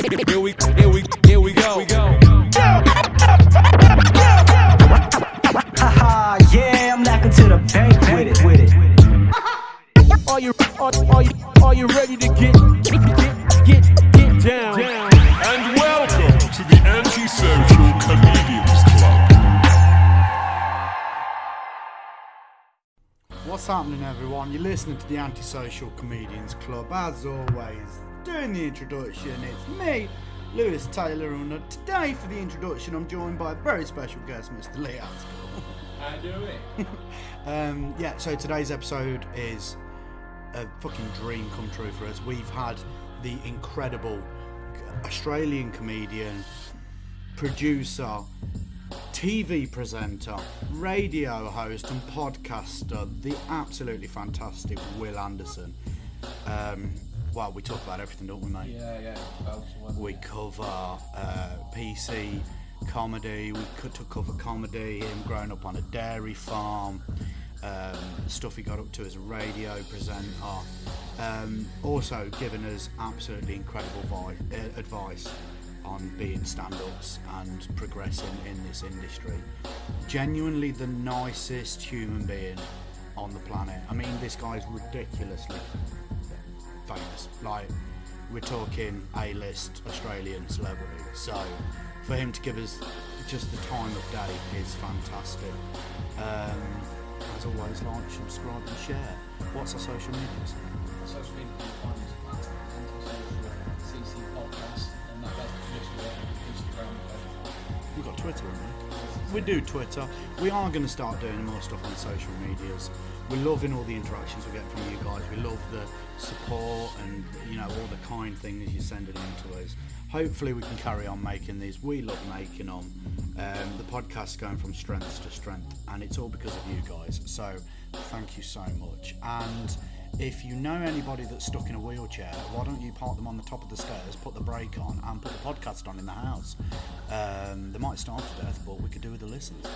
Here we, here we, here we go. Haha, yeah, I'm knocking to the bank with it, with it. Are you, are, are you, are you ready to get, get, get, get, get down? And welcome to the Antisocial Comedians Club. What's happening, everyone? You're listening to the Antisocial Comedians Club. As always, doing the introduction, it's me, Lewis Taylor, and today for the introduction, I'm joined by a very special guest, Mr. Lee Haskell. How do it? Um, yeah, so today's episode is a fucking dream come true for us. We've had the incredible Australian comedian, producer, TV presenter, radio host, and podcaster, the absolutely fantastic Wil Anderson. Um, well, we talk about everything, don't we, mate? Yeah, yeah. We cover uh, PC comedy. We could to cover comedy. Him growing up on a dairy farm. Um, stuff he got up to as a radio presenter. Um, also giving us absolutely incredible vi- uh, advice on being stand-ups and progressing in this industry. Genuinely the nicest human being on the planet. I mean, this guy's ridiculously famous. Like, we're talking A-list Australian celebrity. So, for him to give us just the time of day is fantastic. Um, as always, like, subscribe, and share. What's our social medias? social media you find us at CC Podcast, and that, that's literally Instagram. We've got Twitter, haven't we? We do Twitter. We are going to start doing more stuff on social medias. We're loving all the interactions we get from you guys. We love the support and you know all the kind things you're sending in to us. Hopefully, we can carry on making these. We love making them. Um, the podcast's going from strength to strength, and it's all because of you guys. So, thank you so much. And if you know anybody that's stuck in a wheelchair, why don't you park them on the top of the stairs, put the brake on, and put the podcast on in the house? Um, they might starve to death, but we could do with the listeners.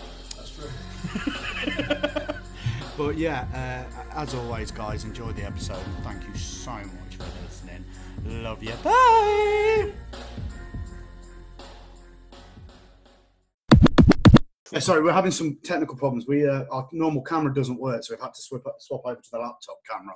That's. But yeah, uh, as always, guys, enjoy the episode. and Thank you so much for listening. Love you. Bye. Yeah, sorry, we're having some technical problems. We uh, our normal camera doesn't work, so we've had to swap swap over to the laptop camera.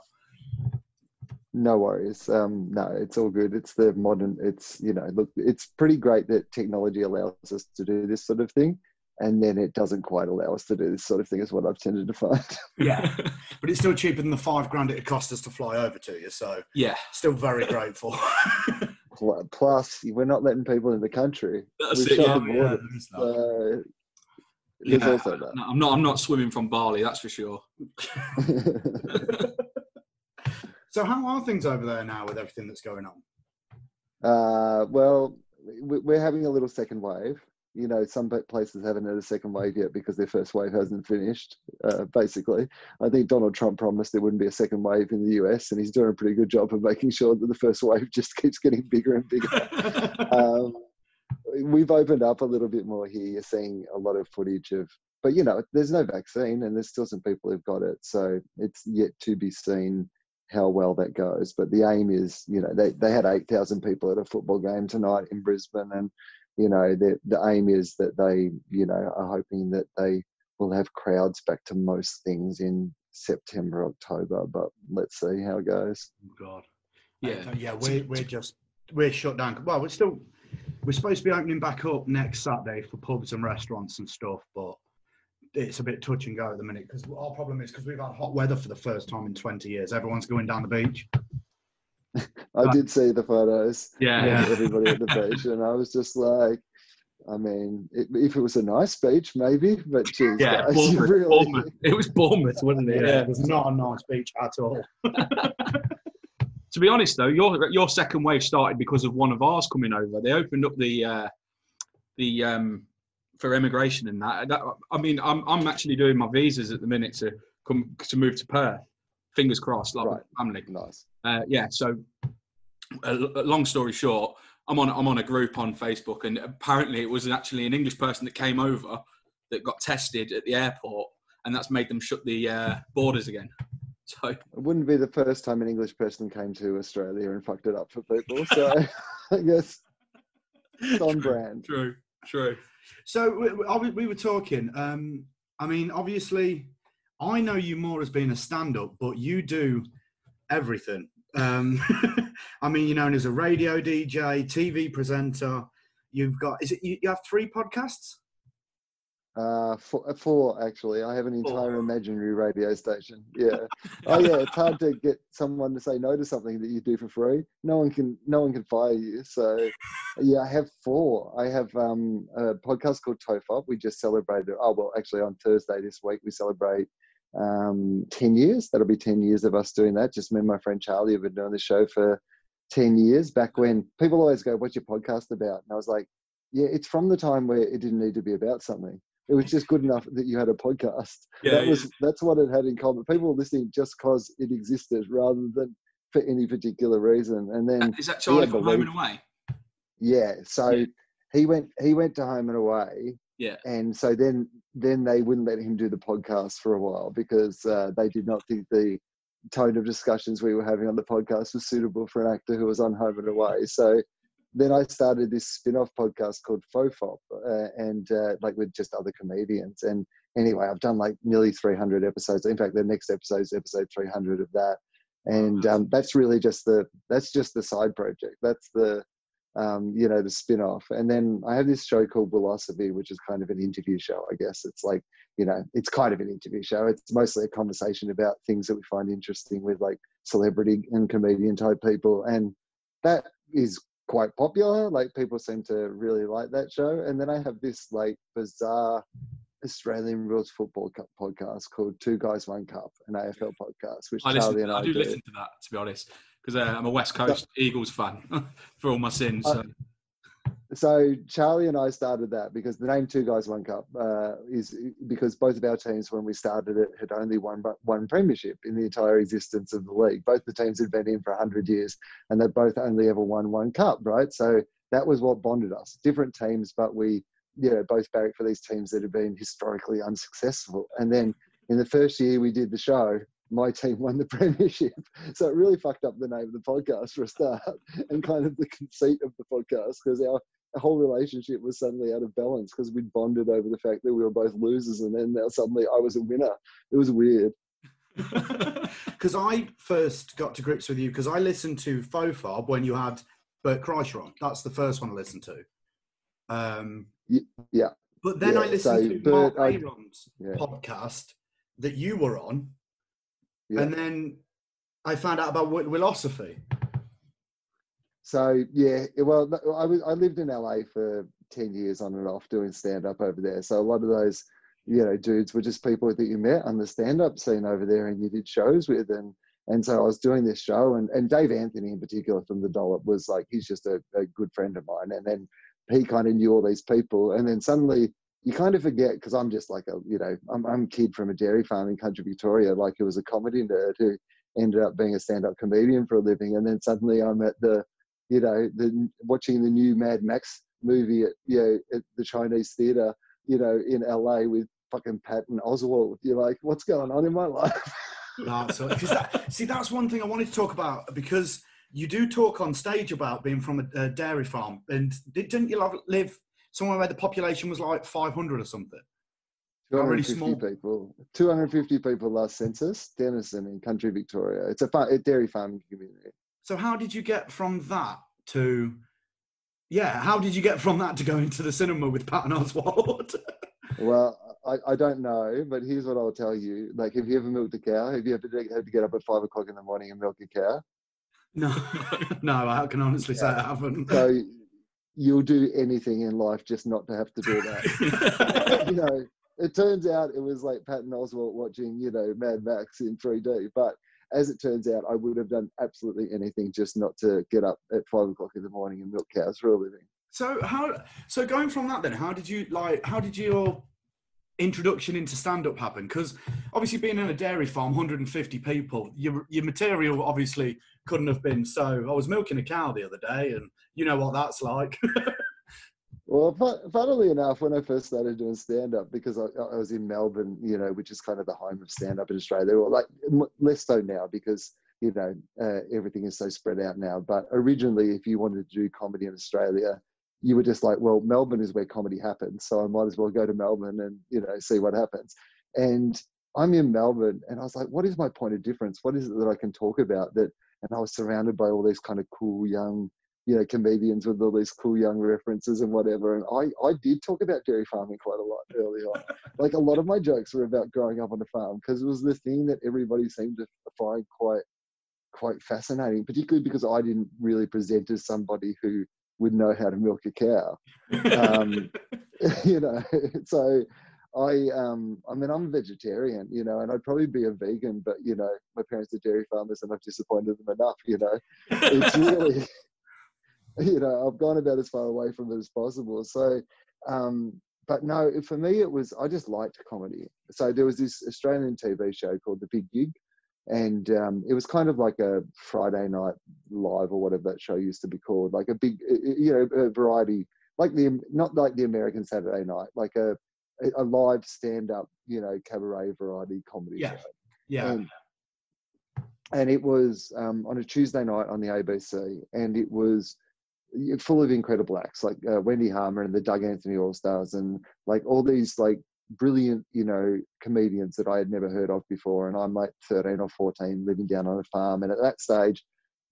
No worries. Um, no, it's all good. It's the modern. It's you know, look, it's pretty great that technology allows us to do this sort of thing, and then it doesn't quite allow us to do this sort of thing. Is what I've tended to find. Yeah, but it's still cheaper than the five grand it cost us to fly over to you. So Yeah, still very grateful. Plus, we're not letting people in the country. that's We've it. shut Yeah. the border. So there's Yeah. also No, I'm not. I'm not swimming from Bali. That's for sure. so how are things over there now with everything that's going on? Uh, well, we're having a little second wave. You know, some places haven't had a second wave yet because their first wave hasn't finished. Uh, basically, I think Donald Trump promised there wouldn't be a second wave in the US, and he's doing a pretty good job of making sure that the first wave just keeps getting bigger and bigger. um, we've opened up a little bit more here. You're seeing a lot of footage of, but you know, there's no vaccine, and there's still some people who've got it, so it's yet to be seen how well that goes. But the aim is, you know, they, they had 8,000 people at a football game tonight in Brisbane. And, you know, the, the aim is that they, you know, are hoping that they will have crowds back to most things in September, October. But let's see how it goes. Oh, God. Yeah. Uh, yeah, we're, we're just we're shut down. Well, we're still we're supposed to be opening back up next Saturday for pubs and restaurants and stuff, but it's a bit touch and go at the minute because our problem is because we've had hot weather for the first time in 20 years. Everyone's going down the beach. I did see the photos. Yeah. Yeah. Everybody at the beach. And I was just like, I mean, it, if it was a nice beach, maybe, but geez, Yeah, guys, Bournemouth, really, Bournemouth. It was Bournemouth, wasn't it? Yeah, it was not a nice beach at all. To be honest, though, your your second wave started because of one of ours coming over. They opened up the uh, the um, for immigration and that. that. I mean, I'm I'm actually doing my visas at the minute to come to move to Perth. Fingers crossed, like Right. with family. nice. Uh, yeah. So, a a long story short, I'm on I'm on a group on Facebook, and apparently it was actually an English person that came over that got tested at the airport, and that's made them shut the uh, borders again. So It wouldn't be the first time an English person came to Australia and fucked it up for people. So I guess It's on brand. True, true. So we, we- we were talking. Um, I mean, obviously, I know you more as being a stand-up, but you do everything. Um, I mean, you're known as a radio DJ, TV presenter. You've got is it you, you have three podcasts? Uh, four, uh, four actually. I have an Four. entire imaginary radio station. Yeah. oh yeah, it's hard to get someone to say no to something that you do for free. No one can. No one can fire you. So, yeah, I have four. I have um, a podcast called Tofop. We just celebrated. Oh well, actually on Thursday this week we celebrate um, ten years. That'll be ten years of us doing that. Just me and my friend Charlie have been doing the show for ten years. Back when people always go, "What's your podcast about?" And I was like, "Yeah, it's from the time where it didn't need to be about something." It was just good enough that you had a podcast Yeah, that was that's what it had in common. People were listening just because it existed rather than for any particular reason. And then Is that Charlie Yeah, from Home and Away? yeah, so Yeah. he went he went to home and away, Yeah. and so then then they wouldn't let him do the podcast for a while because uh, they did not think the tone of discussions we were having on the podcast was suitable for an actor who was on home and away. So then I started this spin-off podcast called Fofop, uh, and uh, like with just other comedians. And anyway, I've done like nearly 300 episodes. In fact, the next episode is episode 300 of that, and um, that's really just the that's just the side project. That's the um, you know the spin-off. And then I have this show called Wilosophy, which is kind of an interview show. I guess it's like you know it's kind of an interview show. It's mostly a conversation about things that we find interesting with like celebrity and comedian type people, and that is quite popular. Like people seem to really like that show. And then I have this like bizarre Australian rules football cup podcast called Two Guys One Cup, an AFL podcast, which I listen. Charlie and I I do do. listen to that to be honest, because uh, I'm a West Coast Eagles fan for all my sins. Uh, So. So Charlie and I started that because the name Two Guys One Cup uh, is because both of our teams, when we started it, had only won one premiership in the entire existence of the league. Both the teams had been in for hundred years, and they both only ever won one cup. Right, so that was what bonded us. Different teams, but we, you know, both barrack for these teams that had been historically unsuccessful. And then in the first year we did the show, my team won the premiership. So it really fucked up the name of the podcast for a start, and kind of the conceit of the podcast because our our whole relationship was suddenly out of balance because we'd bonded over the fact that we were both losers and then now suddenly I was a winner. It was weird. Because I first got to grips with you because I listened to Fofop when you had Bert Kreischer on. That's the first one I listened to. Um, yeah. But then I listened so to Bert, Marc Maron's Yeah. podcast that you were on, Yeah. and then I found out about Wilosophy. So yeah, well, I was I lived in LA for ten years on and off doing stand up over there. So a lot of those, you know, dudes were just people that you met on the stand up scene over there, and you did shows with, and and so I was doing this show, and and Dave Anthony in particular from the Dollop was like he's just a, a good friend of mine, and then he kind of knew all these people, and then suddenly you kind of forget because I'm just like a you know I'm I'm a kid from a dairy farm in country Victoria, like it was a comedy nerd who ended up being a stand up comedian for a living, and then suddenly I'm at the you know, the watching the new Mad Max movie at you know at the Chinese theater, you know, in LA with fucking Patton Oswalt. You're like, what's going on in my life? No, so, that, see, that's one thing I wanted to talk about because you do talk on stage about being from a, a dairy farm, and did, didn't you live somewhere where the population was like 500 or something? Not really small. people. 250 people last census. Denison in country Victoria. It's a, fa- a dairy farming community. So how did you get from that to, yeah, how did you get from that to go into the cinema with Patton Oswalt? Well, I, I don't know, but here's what I'll tell you. Like, have you ever milked a cow? Have you ever had to get up at five o'clock in the morning and milk a cow? no, no, I can honestly say I haven't. So you'll do anything in life just not to have to do that. you know, it turns out it was like Patton Oswalt watching, you know, Mad Max in 3D. But as it turns out, I would have done absolutely anything just not to get up at five o'clock in the morning and milk cows for a living. So how? So going from that, then, how did you like? How did your introduction into stand-up happen? Because obviously, being in a dairy farm, 150 people, your your material obviously couldn't have been. So I was milking a cow the other day, and you know what that's like. Well, funnily enough, when I first started doing stand up, because I, I was in Melbourne, you know, which is kind of the home of stand up in Australia, or like less so now because, you know, uh, everything is so spread out now. But originally, if you wanted to do comedy in Australia, you were just like, well, Melbourne is where comedy happens, so I might as well go to Melbourne and you know see what happens. And I'm in Melbourne, and I was like, what is my point of difference? What is it that I can talk about that? And I was surrounded by all these kind of cool young, you know, comedians with all these cool young references and whatever. And I, I did talk about dairy farming quite a lot early on. like a lot of my jokes were about growing up on a farm because it was the thing that everybody seemed to find quite, quite fascinating. Particularly because I didn't really present as somebody who would know how to milk a cow. Um, you know, so I um I mean I'm a vegetarian, you know, and I'd probably be a vegan, but you know, my parents are dairy farmers and I've disappointed them enough, you know. It's really you know, I've gone about as far away from it as possible. So um but no, for me it was I just liked comedy. So there was this Australian TV show called The Big Gig and um, it was kind of like a Friday night live or whatever that show used to be called, like a big, you know, a variety, like the not like the American Saturday Night, like a a live stand up, you know, cabaret variety comedy Yeah. show. Yeah. And, and it was um, on a Tuesday night on the ABC, and it was full of incredible acts like uh, Wendy Harmer and the Doug Anthony All Stars, and like all these like brilliant, you know, comedians that I had never heard of before. And I'm like 13 or 14, living down on a farm, and at that stage.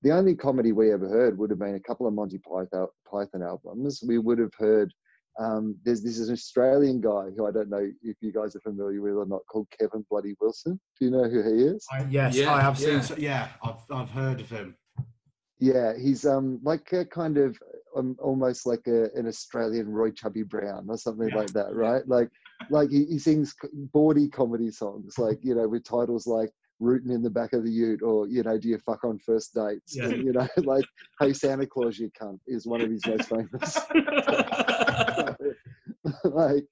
The only comedy we ever heard would have been a couple of Monty Python, Python albums. We would have heard um, there's this is an Australian guy who I don't know if you guys are familiar with or not, called Kevin Bloody Wilson. Do you know who he is? I, yes, Yeah, I have seen. yeah. so- Yeah, I've I've heard of him. Yeah, he's um like a kind of um, almost like a, an Australian Roy Chubby Brown or something Yeah. like that, right? Like like he, he sings bawdy comedy songs, like you know, with titles like "Rootin' in the Back of the Ute" or you know, "Do you fuck on first dates?" Yeah. And, you know, like "Hey Santa Claus, you cunt" is one of his most famous. like,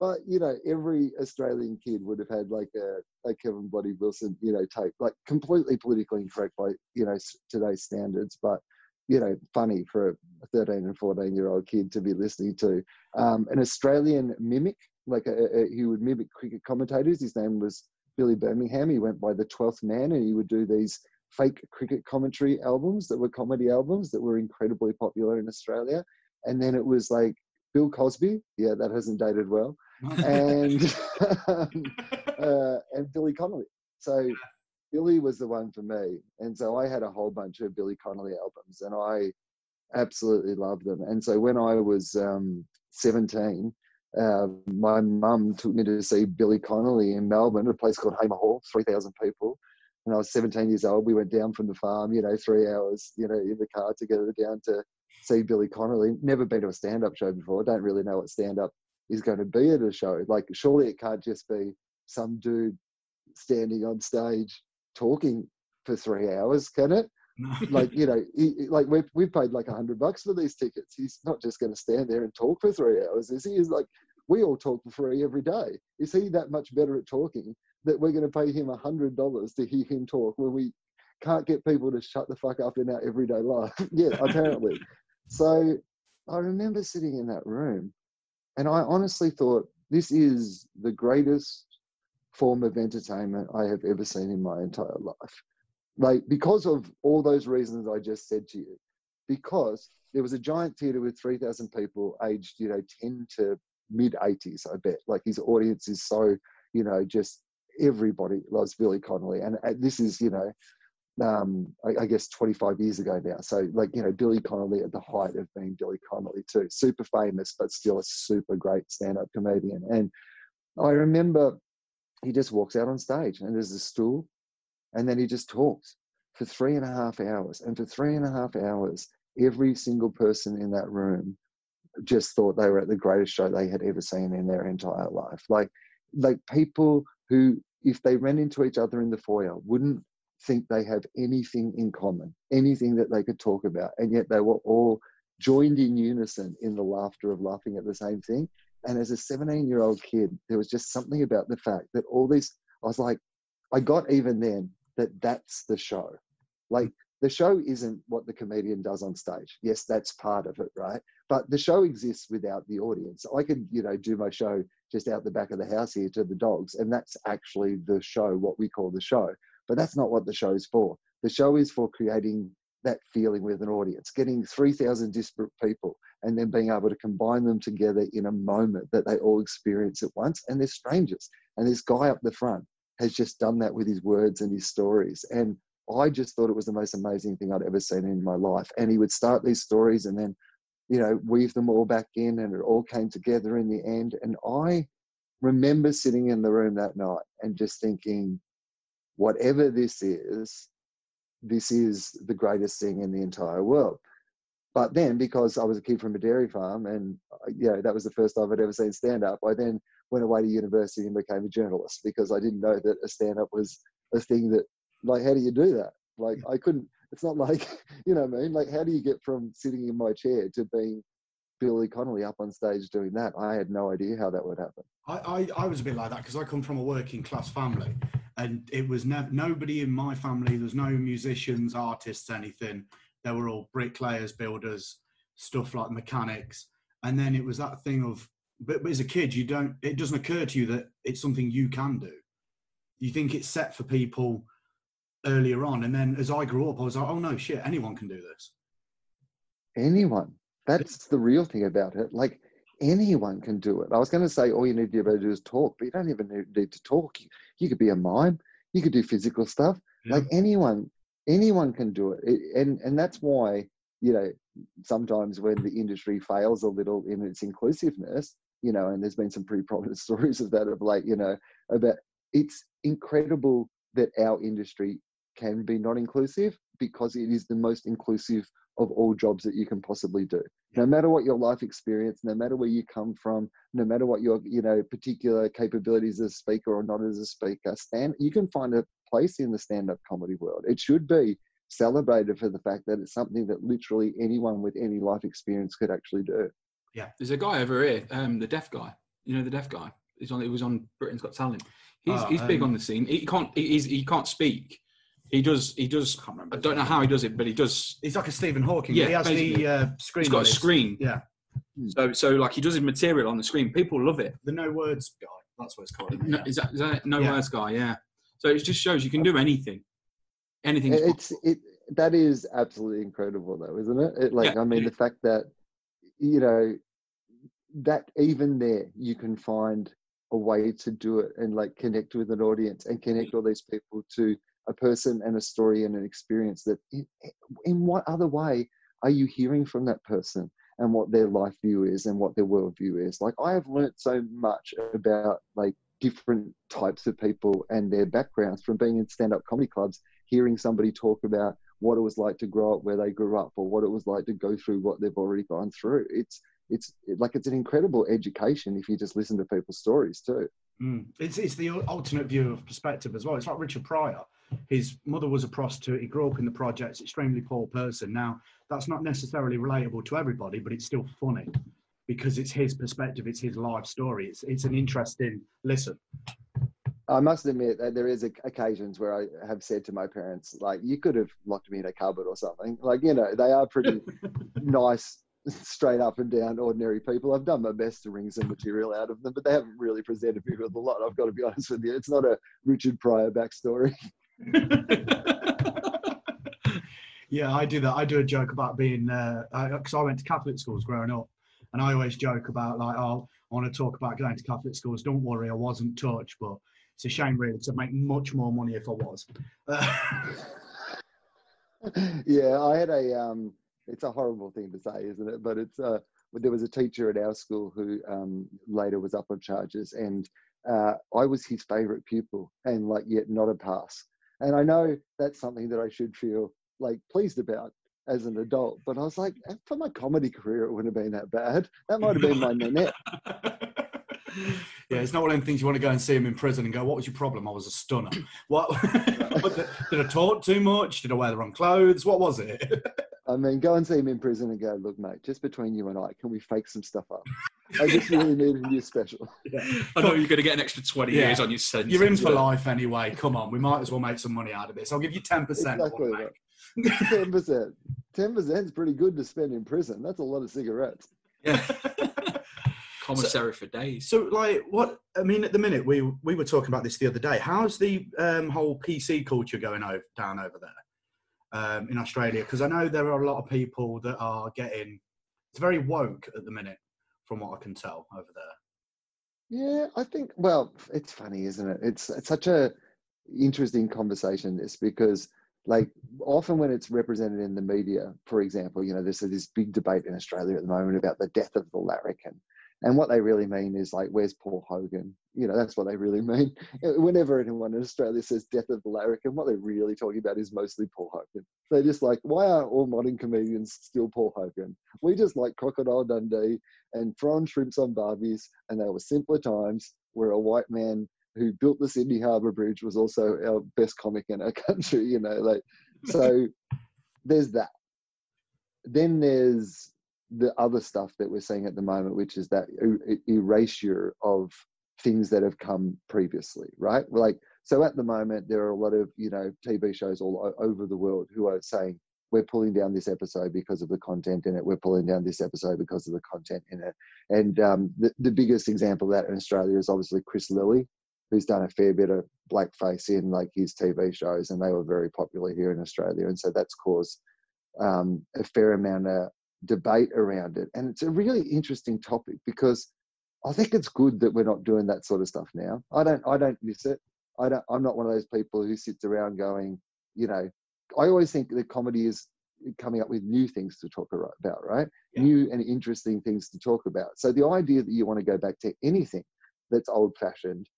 but you know, every Australian kid would have had like a, a Kevin Bloody Wilson, you know, tape, like completely politically incorrect by you know today's standards, but you know, funny for a 13 and 14 year old kid to be listening to. Um, an Australian mimic, like a, a, he would mimic cricket commentators. His name was Billy Birmingham. He went by the 12th man, and he would do these fake cricket commentary albums that were comedy albums that were incredibly popular in Australia. And then it was like Bill Cosby. Yeah, that hasn't dated well. And um, uh, and Billy Connolly. So Billy was the one for me, and so I had a whole bunch of Billy Connolly albums, and I absolutely loved them. And so when I was um, 17, uh, my mum took me to see Billy Connolly in Melbourne, a place called Hamer Hall, 3,000 people. And I was 17 years old. We went down from the farm, you know, three hours, you know, in the car together down to see Billy Connolly. Never been to a stand up show before. Don't really know what stand up is going to be at a show. Like, surely it can't just be some dude standing on stage talking for three hours, can it? Like, you know, he, he- like we've, we've paid like a hundred bucks for these tickets. He's not just going to stand there and talk for three hours, is he? Is like, we all talk for free every day. Is he that much better at talking that we're going to pay him a hundred dollars to hear him talk when we can't get people to shut the fuck up in our everyday life? yeah, apparently. So I remember sitting in that room and I honestly thought, this is the greatest form of entertainment I have ever seen in my entire life. Like, because of all those reasons I just said to you, because there was a giant theatre with 3,000 people aged, you know, 10 to mid 80s, I bet. Like, his audience is so, you know, just everybody loves Billy Connolly. And uh, this is, you know, um, I, I guess 25 years ago now. So, like, you know, Billy Connolly at the height of being Billy Connolly, too. Super famous, but still a super great stand up comedian. And I remember he just walks out on stage and there's a stool and then he just talks for three and a half hours. And for three and a half hours, every single person in that room just thought they were at the greatest show they had ever seen in their entire life. Like, like people who, if they ran into each other in the foyer, wouldn't think they have anything in common, anything that they could talk about, and yet they were all joined in unison in the laughter of laughing at the same thing. And as a 17 year old kid, there was just something about the fact that all these, I was like, I got even then that that's the show. Hmm. Like, the show isn't what the comedian does on stage. Yes, that's part of it, right? But the show exists without the audience. I could, you know, do my show just out the back of the house here to the dogs, and that's actually the show, what we call the show. But that's not what the show's for. The show is for creating that feeling with an audience, getting 3,000 disparate people and then being able to combine them together in a moment that they all experience at once. And they're strangers. And this guy up the front has just done that with his words and his stories. And I just thought it was the most amazing thing I'd ever seen in my life. And he would start these stories and then, you know, weave them all back in, and it all came together in the end. And I remember sitting in the room that night and just thinking, whatever this is, this is the greatest thing in the entire world. But then, because I was a kid from a dairy farm, and uh, you know that was the first time I'd ever seen stand up, I then went away to university and became a journalist because I didn't know that a stand up was a thing that, like, how do you do that? Like, I couldn't. It's not like you know what I mean. Like, how do you get from sitting in my chair to being Billy Connolly up on stage doing that? I had no idea how that would happen. I, I, I was a bit like that because I come from a working class family, and it was nev- nobody in my family. There was no musicians, artists, anything. They were all bricklayers, builders, stuff like mechanics. And then it was that thing of, but, but as a kid, you don't. It doesn't occur to you that it's something you can do. You think it's set for people earlier on, and then as I grew up, I was like, oh no, shit, anyone can do this. Anyone. That's the real thing about it. Like anyone can do it. I was going to say all you need to be able to do is talk, but you don't even need- to talk. You, you could be a mime. You could do physical stuff. Like anyone, anyone can do it. it. And and that's why you know sometimes when the industry fails a little in its inclusiveness, you know, and there's been some pretty prominent stories of that of late, you know, about it's incredible that our industry can be not inclusive because it is the most inclusive of all jobs that you can possibly do. No matter what your life experience no matter where you come from no matter what your you know particular capabilities as a speaker or not as a speaker stand you can find a place in the stand-up comedy world. It should be celebrated for the fact that it's something that literally anyone with any life experience could actually do There's a guy over here, um, the deaf guy. You know the deaf guy. He's on. He was on Britain's Got Talent. He's Oh, he's big um, on the scene. He can't. He, he's, he can't speak. He does. He does. can't remember I don't know how he does it, but he does. He's like a Stephen Hawking. Yeah, he has basically. the uh, screen. He's got a his- screen. Yeah, So so like he does his material on the screen. People love it. the no words guy. That's what it's called. isn't it? No, Yeah. is that is that no Yeah. words guy? Yeah. So it just shows you can do anything. Anything. it's it that is absolutely incredible though isn't it, it like Yeah, i mean the fact that you know that even there you can find a way to do it and like connect with an audience and mm. connect all these people to a person and a story and an experience that in, eh, in what other way are you hearing from that person and what their life view is and what their worldview is? Like i have learnt so much about like different types of people and their backgrounds from being in stand-up comedy clubs hearing somebody talk about what it was like to grow up where they grew up or what it was like to go through what they've already gone through it's it's like it's an incredible education if you just listen to people's stories too Mm. It's, it's the alternate view of perspective as well. It's like Richard Pryor. His mother was a prostitute. He grew up in the projects, extremely poor person. Now, that's not necessarily relatable to everybody, but it's still funny because it's his perspective, it's his life story. It's, it's an interesting listen. I must admit that there is occasions where I have said to my parents, like, you could have locked me in a cupboard or something. Like, you know, they are pretty nice, straight up and down, ordinary people. I've done my best to wring some material out of them, but they haven't really presented me with a lot. I've got to be honest with you. It's not a Richard Pryor backstory. yeah, I do that. I do a joke about being, because uh, 'cause I went to Catholic schools growing up. And I always joke about, like, oh, I want to talk about going to Catholic schools. Don't worry, I wasn't touched, but it's a shame, really, to make much more money if I was. yeah, I had a. Um, it's a horrible thing to say, isn't it? But it's. Uh, there was a teacher at our school who um, later was up on charges, and uh, I was his favourite pupil, and like yet not a pass. And I know that's something that I should feel like pleased about as an adult, but I was like, for my comedy career, it wouldn't have been that bad. That might have been my net. yeah, it's not one of them things you want to go and see him in prison and go, "What was your problem?" I was a stunner. What what did I talk too much? Did I wear the wrong clothes? What was it? I mean, go and see him in prison and go, look, mate, just between you and I, can we fake some stuff up? I just really needed new special. I know you're going to get an extra 20 Yeah. years on your sentence. You're in for life anyway. Come on, we might as well make some money out of this. I'll give you ten percent. Exactly that. Ten percent. Ten percent is pretty good to spend in prison. That's a lot of cigarettes. Yeah. Commissary for days. So, like, what I mean, at the minute, we we were talking about this the other day. How's the um, whole PC culture going over down over there? um, in Australia? Because I know there are a lot of people that are getting. It's very woke at the minute, from what I can tell over there. Yeah, I think. Well, it's funny, isn't it? It's, it's such a interesting conversation. This because, like, often when it's represented in the media, for example, you know, there's this big debate in Australia at the moment about the death of the larrikin, and what they really mean is like, where's Paul Hogan? You know, that's what they really mean. Whenever anyone in Australia says death of the larrikin, what they're really talking about is mostly Paul Hogan. They're just like, why aren't all modern comedians still Paul Hogan? We just like Crocodile Dundee and throwing shrimps on barbies, and they were simpler times where a white man who built the Sydney Harbour Bridge was also our best comic in our country. You know, like so. there's that. Then there's the other stuff that we're seeing at the moment, which is that er- erasure of things that have come previously, right? Like, so at the moment, there are a lot of, you know, TV shows all over the world who are saying, we're pulling down this episode because of the content in it. We're pulling down this episode because of the content in it. And um, the, the biggest example of that in Australia is obviously Chris Lilley, who's done a fair bit of blackface in like his TV shows, and they were very popular here in Australia. And so that's caused um, a fair amount of debate around it. And it's a really interesting topic because I think it's good that we're not doing that sort of stuff now. I don't I don't miss it. I don't I'm not one of those people who sits around going, you know, I always think that comedy is coming up with new things to talk about, right? Yeah. New and interesting things to talk about. So the idea that you want to go back to anything that's old fashioned,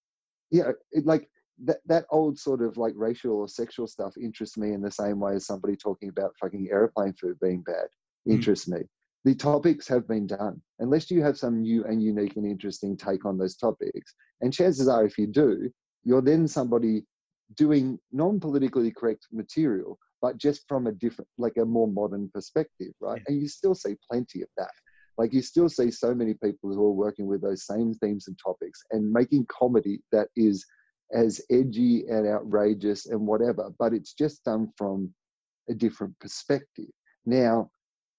yeah, it, like that that old sort of like racial or sexual stuff interests me in the same way as somebody talking about fucking airplane food being bad Mm. interests me. The topics have been done. Unless you have some new and unique and interesting take on those topics, and chances are, if you do, you're then somebody doing non-politically correct material, but just from a different, like a more modern perspective, right? And you still see plenty of that. Like you still see so many people who are working with those same themes and topics and making comedy that is as edgy and outrageous and whatever, but it's just done from a different perspective. Now,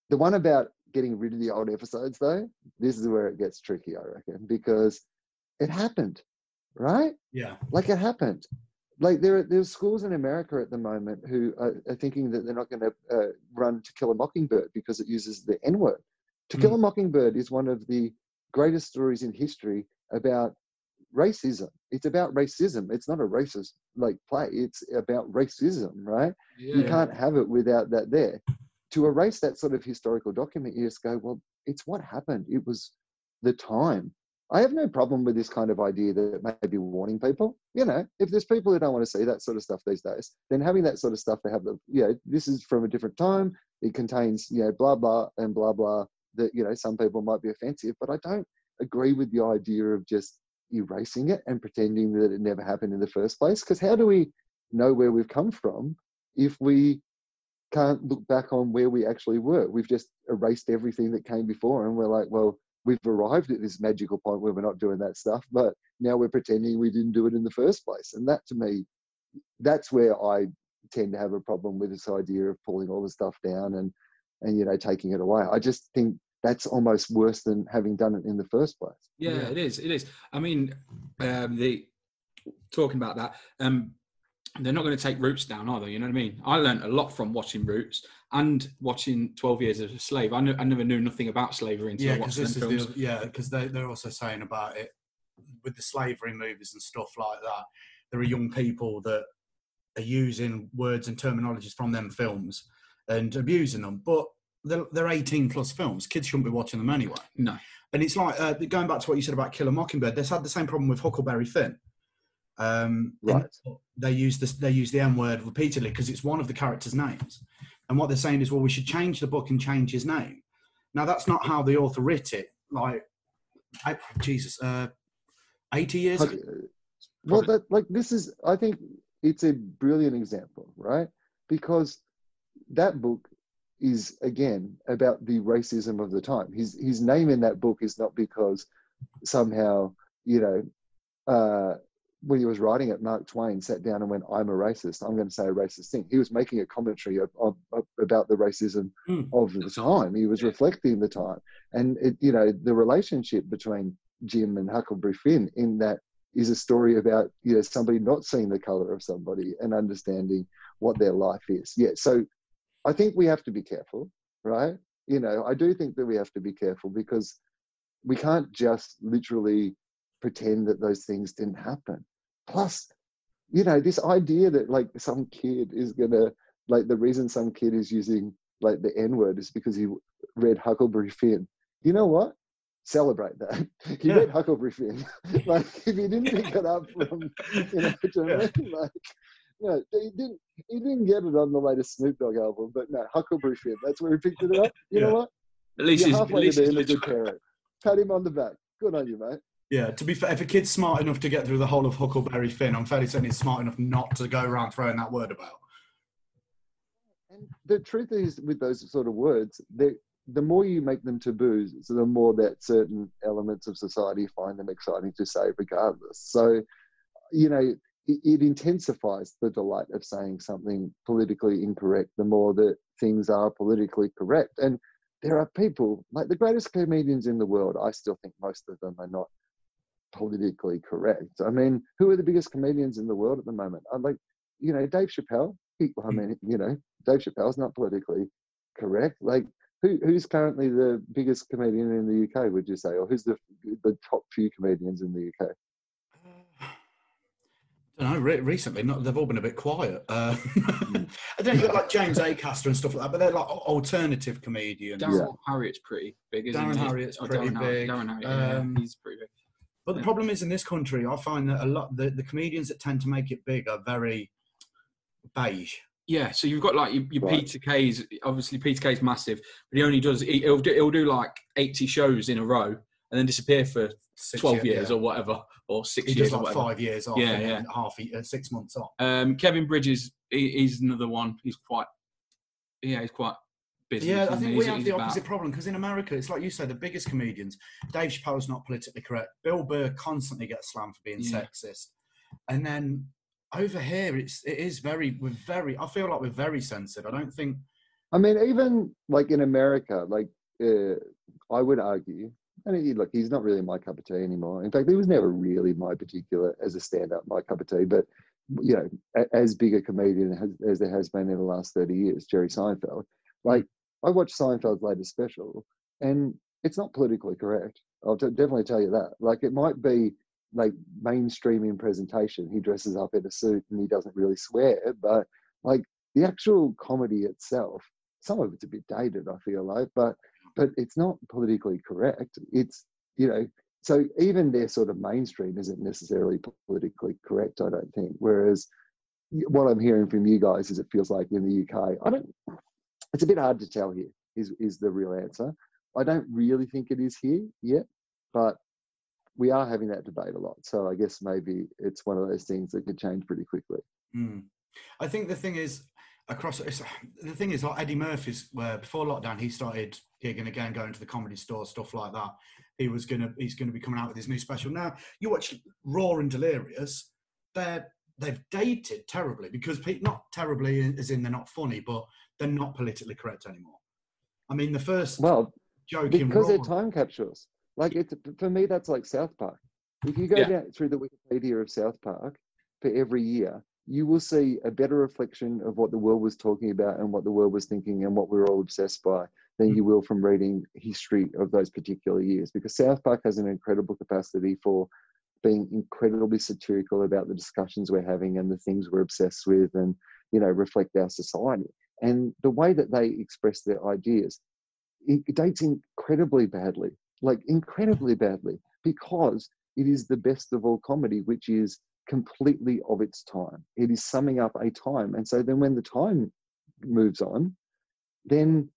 the one about getting rid of the old episodes, though, this is where it gets tricky, I reckon, because it happened, right? Yeah. Like it happened. Like there are there's schools in America at the moment who are, are thinking that they're not going to uh, run To Kill a Mockingbird because it uses the N word. To Kill a Mockingbird is one of the greatest stories in history about racism. It's about racism. It's not a racist like play. It's about racism, right? Yeah. You can't have it without that there. To erase that sort of historical document, you just go, well, it's what happened. It was the time. I have no problem with this kind of idea that it may be warning people. You know, if there's people who don't want to see that sort of stuff these days, then having that sort of stuff to have the, you know, this is from a different time. It contains, you know, blah, blah, and blah, blah, that, you know, some people might be offensive, but I don't agree with the idea of just erasing it and pretending that it never happened in the first place. Because how do we know where we've come from if we can't look back on where we actually were? We've just erased everything that came before, and we're like, well, we've arrived at this magical point where we're not doing that stuff, but now we're pretending we didn't do it in the first place. And that to me, that's where I tend to have a problem with this idea of pulling all the stuff down and and you know taking it away. I just think that's almost worse than having done it in the first place. Yeah, it is. It is. I mean, um, the talking about that, um, they're not going to take Roots down, are they? You know what I mean? I learned a lot from watching Roots and watching Twelve Years as a Slave. I, knew, I never knew nothing about slavery until Yeah, I watched them films. the, yeah, because they they're also saying about it with the slavery movies and stuff like that. There are young people that are using words and terminologies from them films and abusing them, but they're, they're 18 plus films. Kids shouldn't be watching them anyway. No. And it's like uh, going back to what you said about Kill a Mockingbird. They've had the same problem with Huckleberry Finn. Um, in- Right. They use this. They use the M word repeatedly because it's one of the characters' names. And what they're saying is, well, we should change the book and change his name. Now that's not how the author writ it. Like, I, Jesus, uh, 80 years. Uh, well, that like this is, I think it's a brilliant example, right? Because that book is again about the racism of the time. His his name in that book is not because somehow you know uh, when he was writing it, Mark Twain sat down and went, "I'm a racist. I'm going to say a racist thing." He was making a commentary of, of, of about the racism Mm. of the time. He was reflecting the time, and it, you know the relationship between Jim and Huckleberry Finn in that is a story about you know somebody not seeing the color of somebody and understanding what their life is. Yeah, so I think we have to be careful, right? You know, I do think that we have to be careful because we can't just literally pretend that those things didn't happen. Plus, you know, this idea that like some kid is gonna like the reason some kid is using like the N word is because he read Huckleberry Finn. You know what? Celebrate that. He Yeah. read Huckleberry Finn. like if he didn't pick it up from you know, you know I mean? like no, he didn't he didn't get it on the latest Snoop Dogg album, but no, Huckleberry Finn. That's where he picked it up. You Yeah. know what? At least You're he's, at least to being a good parent. Pat him on the back. Good on you, mate. Yeah, to be fair, if a kid's smart enough to get through the whole of Huckleberry Finn, I'm fairly certain he's smart enough not to go around throwing that word about. And the truth is, with those sort of words, the the more you make them taboos, so the more that certain elements of society find them exciting to say, regardless. So, you know, it, it intensifies the delight of saying something politically incorrect. The more that things are politically correct, and there are people like the greatest comedians in the world. I still think most of them are not politically correct. I mean, who are the biggest comedians in the world at the moment? I'm like, you know, Dave Chappelle. He, I mean, you know, Dave Chappelle's not politically correct. Like, who, who's currently the biggest comedian in the UK? Would you say, or who's the the top few comedians in the UK? I don't know. Re- recently, not, they've all been a bit quiet. Uh, I don't know, like James Acaster and stuff like that, but they're like alternative comedians. Darren Harriott's pretty big, isn't Darren he? Harriott's Oh, pretty Darren Harriott- big. Darren Harriott, yeah, Um, he's pretty big. But the problem is in this country, I find that a lot the, the comedians that tend to make it big are very beige. Yeah, so you've got like your, your Right. Peter Kay's. Obviously, Peter Kay's massive, but he only does he, he'll do he'll do like eighty shows in a row and then disappear for Six twelve year- years yeah. or whatever, or six He years does or like whatever. five years off, Yeah, and yeah. half uh, six months off. Um, Kevin Bridges, he, he's another one. He's quite, yeah, he's quite busy. Yeah, I think we have he's the about- opposite problem because in America, it's like you say, the biggest comedians, Dave Chappelle's not politically correct. Bill Burr constantly gets slammed for being Yeah. sexist, and then over here, it's it is very we're very. I feel like we're very censored. I don't think. I mean, even like in America, like uh, I would argue, and he, look, he's not really my cup of tea anymore. In fact, he was never really my particular as a stand-up my cup of tea. But you know, as big a comedian as, as there has been in the last thirty years, Jerry Seinfeld. Like I watched Seinfeld's latest special, and it's not politically correct. I'll t- definitely tell you that. Like it might be like mainstream in presentation. He dresses up in a suit and he doesn't really swear, but like the actual comedy itself, some of it's a bit dated, I feel like, but but it's not politically correct. It's you know, so even their sort of mainstream isn't necessarily politically correct, I don't think. Whereas what I'm hearing from you guys is it feels like in the UK, I don't it's a bit hard to tell here, is is the real answer. I don't really think it is here yet, but we are having that debate a lot. So I guess maybe it's one of those things that could change pretty quickly. Mm. I think the thing is across the thing is like Eddie Murphy's where before lockdown he started gigging again, going to the comedy store, stuff like that. He was gonna he's gonna be coming out with his new special. Now you watch Raw and Delirious, they're they've dated terribly because not terribly as in they're not funny, but they're not politically correct anymore. I mean the first Well, joke in because they're time capsules. Like it's for me, that's like South Park. If you go Yeah. down through the Wikipedia of South Park for every year, you will see a better reflection of what the world was talking about and what the world was thinking and what we are all obsessed by than Mm. you will from reading history of those particular years. Because South Park has an incredible capacity for being incredibly satirical about the discussions we're having and the things we're obsessed with and you know reflect our society and the way that they express their ideas it dates incredibly badly like incredibly badly because it is the best of all comedy which is completely of its time it is summing up a time and so then when the time moves on then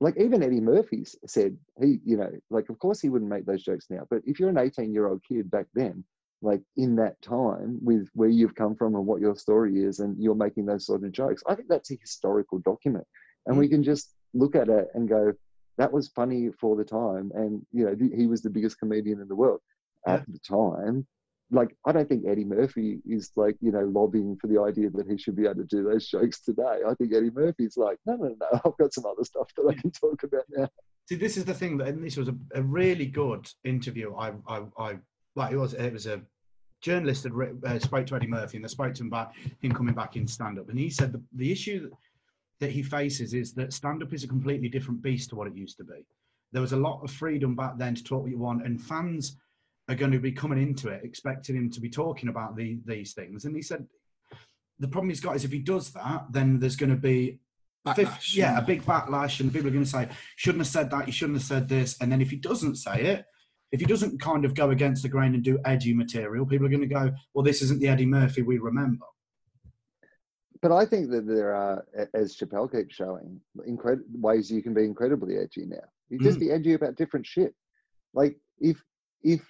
like even Eddie murphy said he, you know, like of course he wouldn't make those jokes now. But if you're an 18 year old kid back then, like in that time with where you've come from and what your story is, and you're making those sort of jokes, I think that's a historical document, and we mm. can just look at it and go, that was funny for the time, and you know he was the biggest comedian in the world at the time. Like I don't think Eddie Murphy is like you know lobbying for the idea that he should be able to do those jokes today. I think Eddie Murphy's like, no, no, no, I've got some other stuff that I can talk about now. See, this is the thing that, and this was a, a really good interview. I, I, I, like it was, it was a journalist that writ- uh, spoke to Eddie Murphy, and they spoke to him about him coming back in stand up, and he said the, the issue, that he faces is that stand up is a completely different beast to what it used to be. There was a lot of freedom back then to talk what you want, and fans are going to be coming into it expecting him to be talking about the, these things. And he said the problem he's got is if he does that, then there's going to be fif- Backlash, yeah, yeah. a big backlash, and people are going to say, shouldn't have said that, you shouldn't have said this. And then if he doesn't say it, if he doesn't kind of go against the grain and do edgy material, people are going to go, well, this isn't the Eddie Murphy we remember. But I think that there are, as Chappelle keeps showing, incred- ways you can be incredibly edgy now. You just Mm. be edgy about different shit. Like if if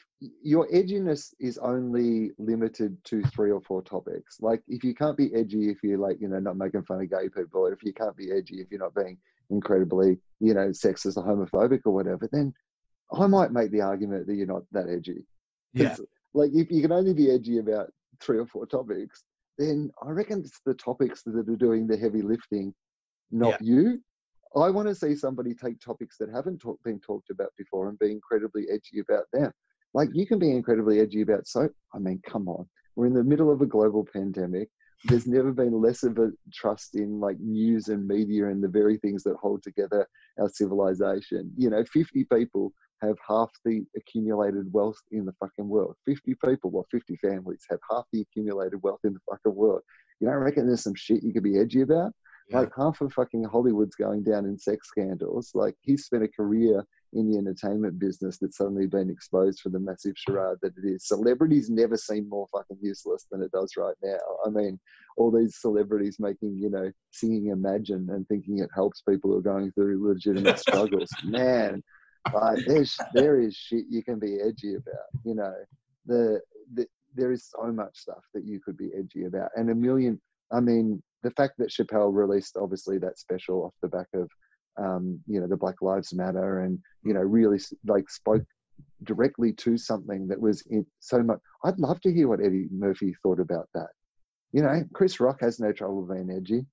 your edginess is only limited to three or four topics, like if you can't be edgy if you're like you know not making fun of gay people, or if you can't be edgy if you're not being incredibly you know sexist or homophobic or whatever, then I might make the argument that you're not that edgy. Yeah. Like if you can only be edgy about three or four topics, then I reckon it's the topics that are doing the heavy lifting, not you. I want to see somebody take topics that haven't talk, been talked about before and be incredibly edgy about them. Like you can be incredibly edgy about soap. I mean, come on. We're in the middle of a global pandemic. There's never been less of a trust in like news and media and the very things that hold together our civilization. You know, 50 people have half the accumulated wealth in the fucking world. 50 people, well, 50 families have half the accumulated wealth in the fucking world. You don't reckon there's some shit you could be edgy about? Yeah. Like half of fucking Hollywood's going down in sex scandals. Like he's spent a career in the entertainment business that's suddenly been exposed for the massive charade that it is. Celebrities never seem more fucking useless than it does right now. I mean, all these celebrities making, you know, singing Imagine and thinking it helps people who are going through legitimate struggles. Man, like there's there is shit you can be edgy about. You know, the, the there is so much stuff that you could be edgy about, and a million. I mean, the fact that Chappelle released obviously that special off the back of, um, you know, the Black Lives Matter, and you know, really like spoke directly to something that was in so much. I'd love to hear what Eddie Murphy thought about that. You know, Chris Rock has no trouble being edgy.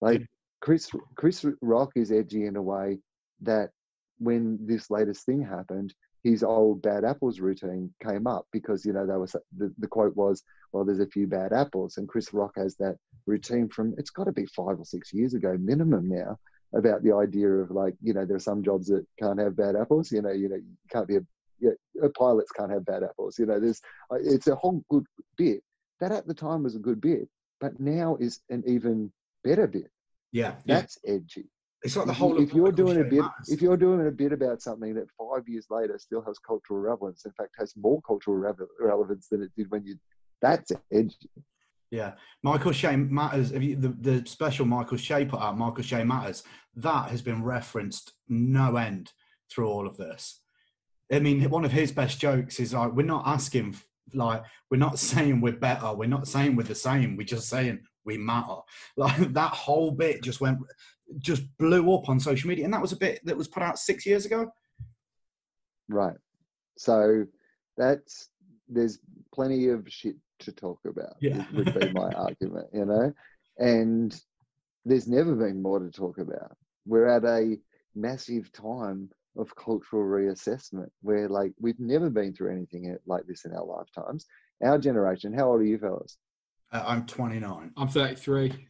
Like Chris Chris Rock is edgy in a way that when this latest thing happened, his old bad apples routine came up because you know they was the, the quote was, "Well, there's a few bad apples," and Chris Rock has that routine from it's got to be five or six years ago minimum now about the idea of like you know there are some jobs that can't have bad apples. You know, you know, you can't be a you know, pilots can't have bad apples. You know, there's uh, it's a whole good bit that at the time was a good bit, but now is an even better bit. Yeah. That's edgy. It's like the whole. of if you're doing a bit, Matters. if you're doing a bit about something that five years later still has cultural relevance, in fact has more cultural relevance than it did when you, that's edgy. Yeah, Michael Che Matters. If you, the the special Michael Che put out, Michael Che Matters, that has been referenced no end through all of this. I mean, one of his best jokes is like, we're not asking, like, we're not saying we're better, we're not saying we're the same, we're just saying we matter. Like that whole bit just went, just blew up on social media, and that was a bit that was put out six years ago. Right. So that's there's plenty of shit to talk about. Yeah. Would be my argument, you know, and there's never been more to talk about. We're at a massive time of cultural reassessment where like we've never been through anything like this in our lifetimes. Our generation, how old are you fellas? Uh, I'm 29. I'm 33.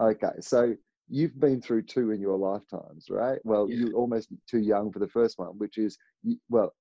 Okay, so you've been through two in your lifetimes, right? Well, Yeah. you're almost too young for the first one, which is, well,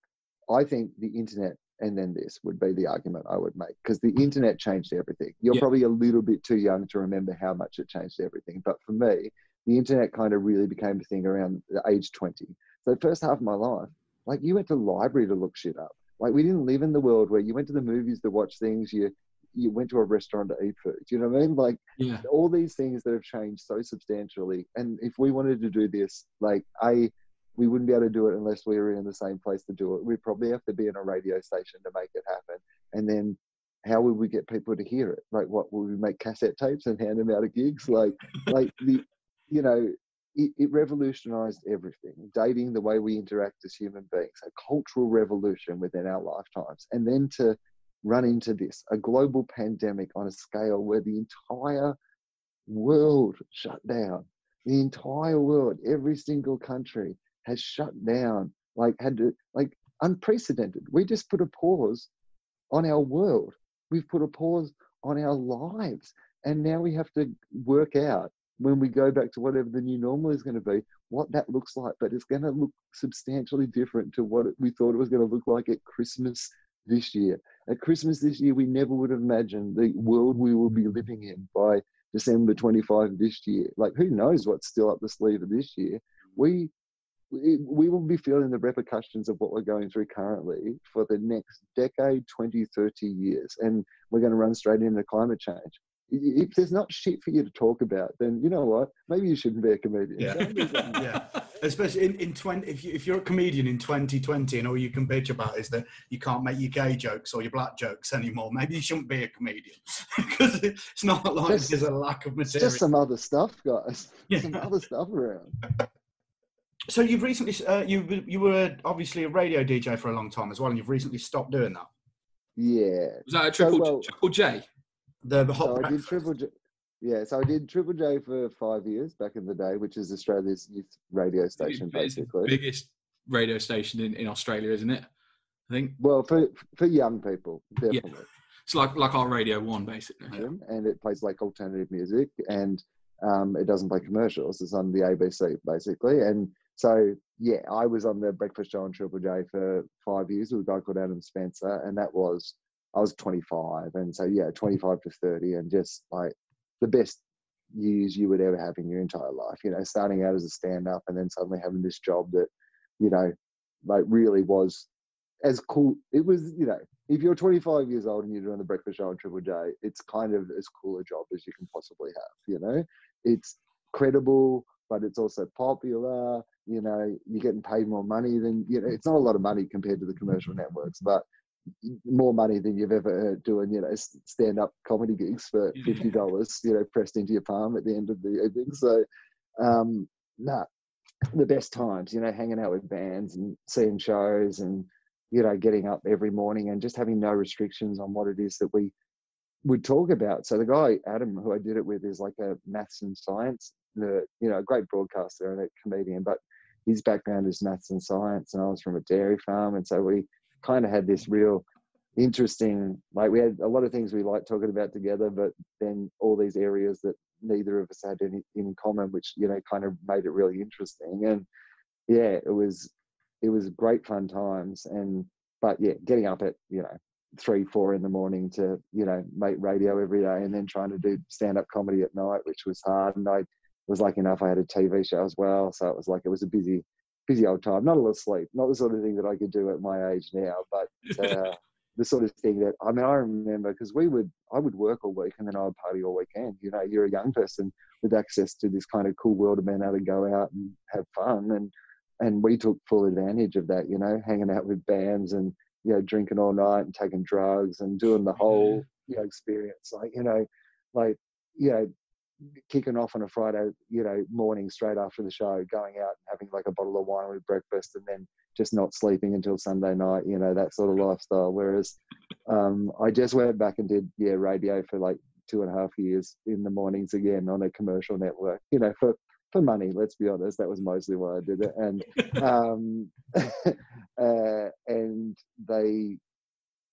I think the internet and then this would be the argument I would make because the mm. internet changed everything. You're Yeah. probably a little bit too young to remember how much it changed everything. But for me, the internet kind of really became a thing around the age 20. So, the first half of my life, like you went to the library to look shit up. Like we didn't live in the world where you went to the movies to watch things, you you went to a restaurant to eat food. You know what I mean? Like Yeah. all these things that have changed so substantially. And if we wanted to do this, like a, we wouldn't be able to do it unless we were in the same place to do it. We'd probably have to be in a radio station to make it happen. And then how would we get people to hear it? Like what would we make cassette tapes and hand them out at gigs? Like like the you know, it, it revolutionized everything, dating the way we interact as human beings, a cultural revolution within our lifetimes. And then to run into this, a global pandemic on a scale where the entire world shut down. The entire world, every single country has shut down, like had to like unprecedented. We just put a pause on our world. We've put a pause on our lives. And now we have to work out when we go back to whatever the new normal is going to be, what that looks like. But it's going to look substantially different to what we thought it was going to look like at Christmas this year. At Christmas this year, we never would have imagined the world we will be living in by December 25 this year. Like, who knows what's still up the sleeve of this year? We we will be feeling the repercussions of what we're going through currently for the next decade, 20, 30 years. And we're going to run straight into climate change. If there's not shit for you to talk about, then you know what? Maybe you shouldn't be a comedian. Yeah. Don't do that. yeah, especially in, in 20, if, you, if you're a comedian in 2020 and all you can bitch about is that you can't make your gay jokes or your black jokes anymore, maybe you shouldn't be a comedian because it's not like Just- there's a lack of It's material. just some other stuff, guys. Yeah. Some other stuff around. So you've recently, uh, you you were obviously a radio DJ for a long time as well, and you've recently stopped doing that. Yeah. Was that a So, triple, well- triple J? The hot So I did. Triple J. Yeah, so I did Triple J for five years back in the day, which is Australia's youth radio station, It's the basically. biggest radio station in, in Australia, isn't it? I think Well, for for young people, definitely. it's like like our Radio One, basically. them, and it plays like alternative music and um, it doesn't play commercials. It's on the ABC basically, and so yeah, I was on the breakfast show on Triple J for five years with a guy called Adam Spencer, and that was I was 25, and so yeah, mm-hmm. 25 to 30, and just like the best years you would ever have in your entire life. You know, starting out as a stand-up and then suddenly having this job that you know, like really was as cool. It was you know if you're 25 years old and you're doing the breakfast show on Triple J, it's kind of as cool a job as you can possibly have. You know, it's credible, but it's also popular. You know, you're getting paid more money than you know. It's not a lot of money compared to the commercial networks, but more money than you've ever heard doing. You know, stand-up comedy gigs for fifty dollars. You know, pressed into your palm at the end of the evening. So, um, nah, the best times. You know, hanging out with bands and seeing shows and you know, getting up every morning and just having no restrictions on what it is that we would talk about. So the guy Adam, who I did it with, is like a maths and science nerd. You know, a great broadcaster and a comedian, but his background is maths and science, and I was from a dairy farm, and so we kind of had this real interesting like we had a lot of things we liked talking about together but then all these areas that neither of us had any in common which you know kind of made it really interesting. And yeah it was it was great fun times and but yeah getting up at you know three four in the morning to you know make radio every day and then trying to do stand up comedy at night which was hard and i was lucky enough i had a tv show as well so it was like it was a busy busy old time. Not a lot of sleep not the sort of thing that i could do at my age now but uh, the sort of thing that i mean i remember because we would i would work all week and then i would party all weekend you know you're a young person with access to this kind of cool world of being able to go out and have fun and and we took full advantage of that you know hanging out with bands and you know drinking all night and taking drugs and doing the whole you know experience like you know like you know kicking off on a friday you know morning straight after the show going out and having like a bottle of wine with breakfast and then just not sleeping until sunday night you know that sort of lifestyle. Whereas um i just went back and did yeah radio for like two and a half years in the mornings again on a commercial network you know for for money let's be honest that was mostly why i did it. And um uh and they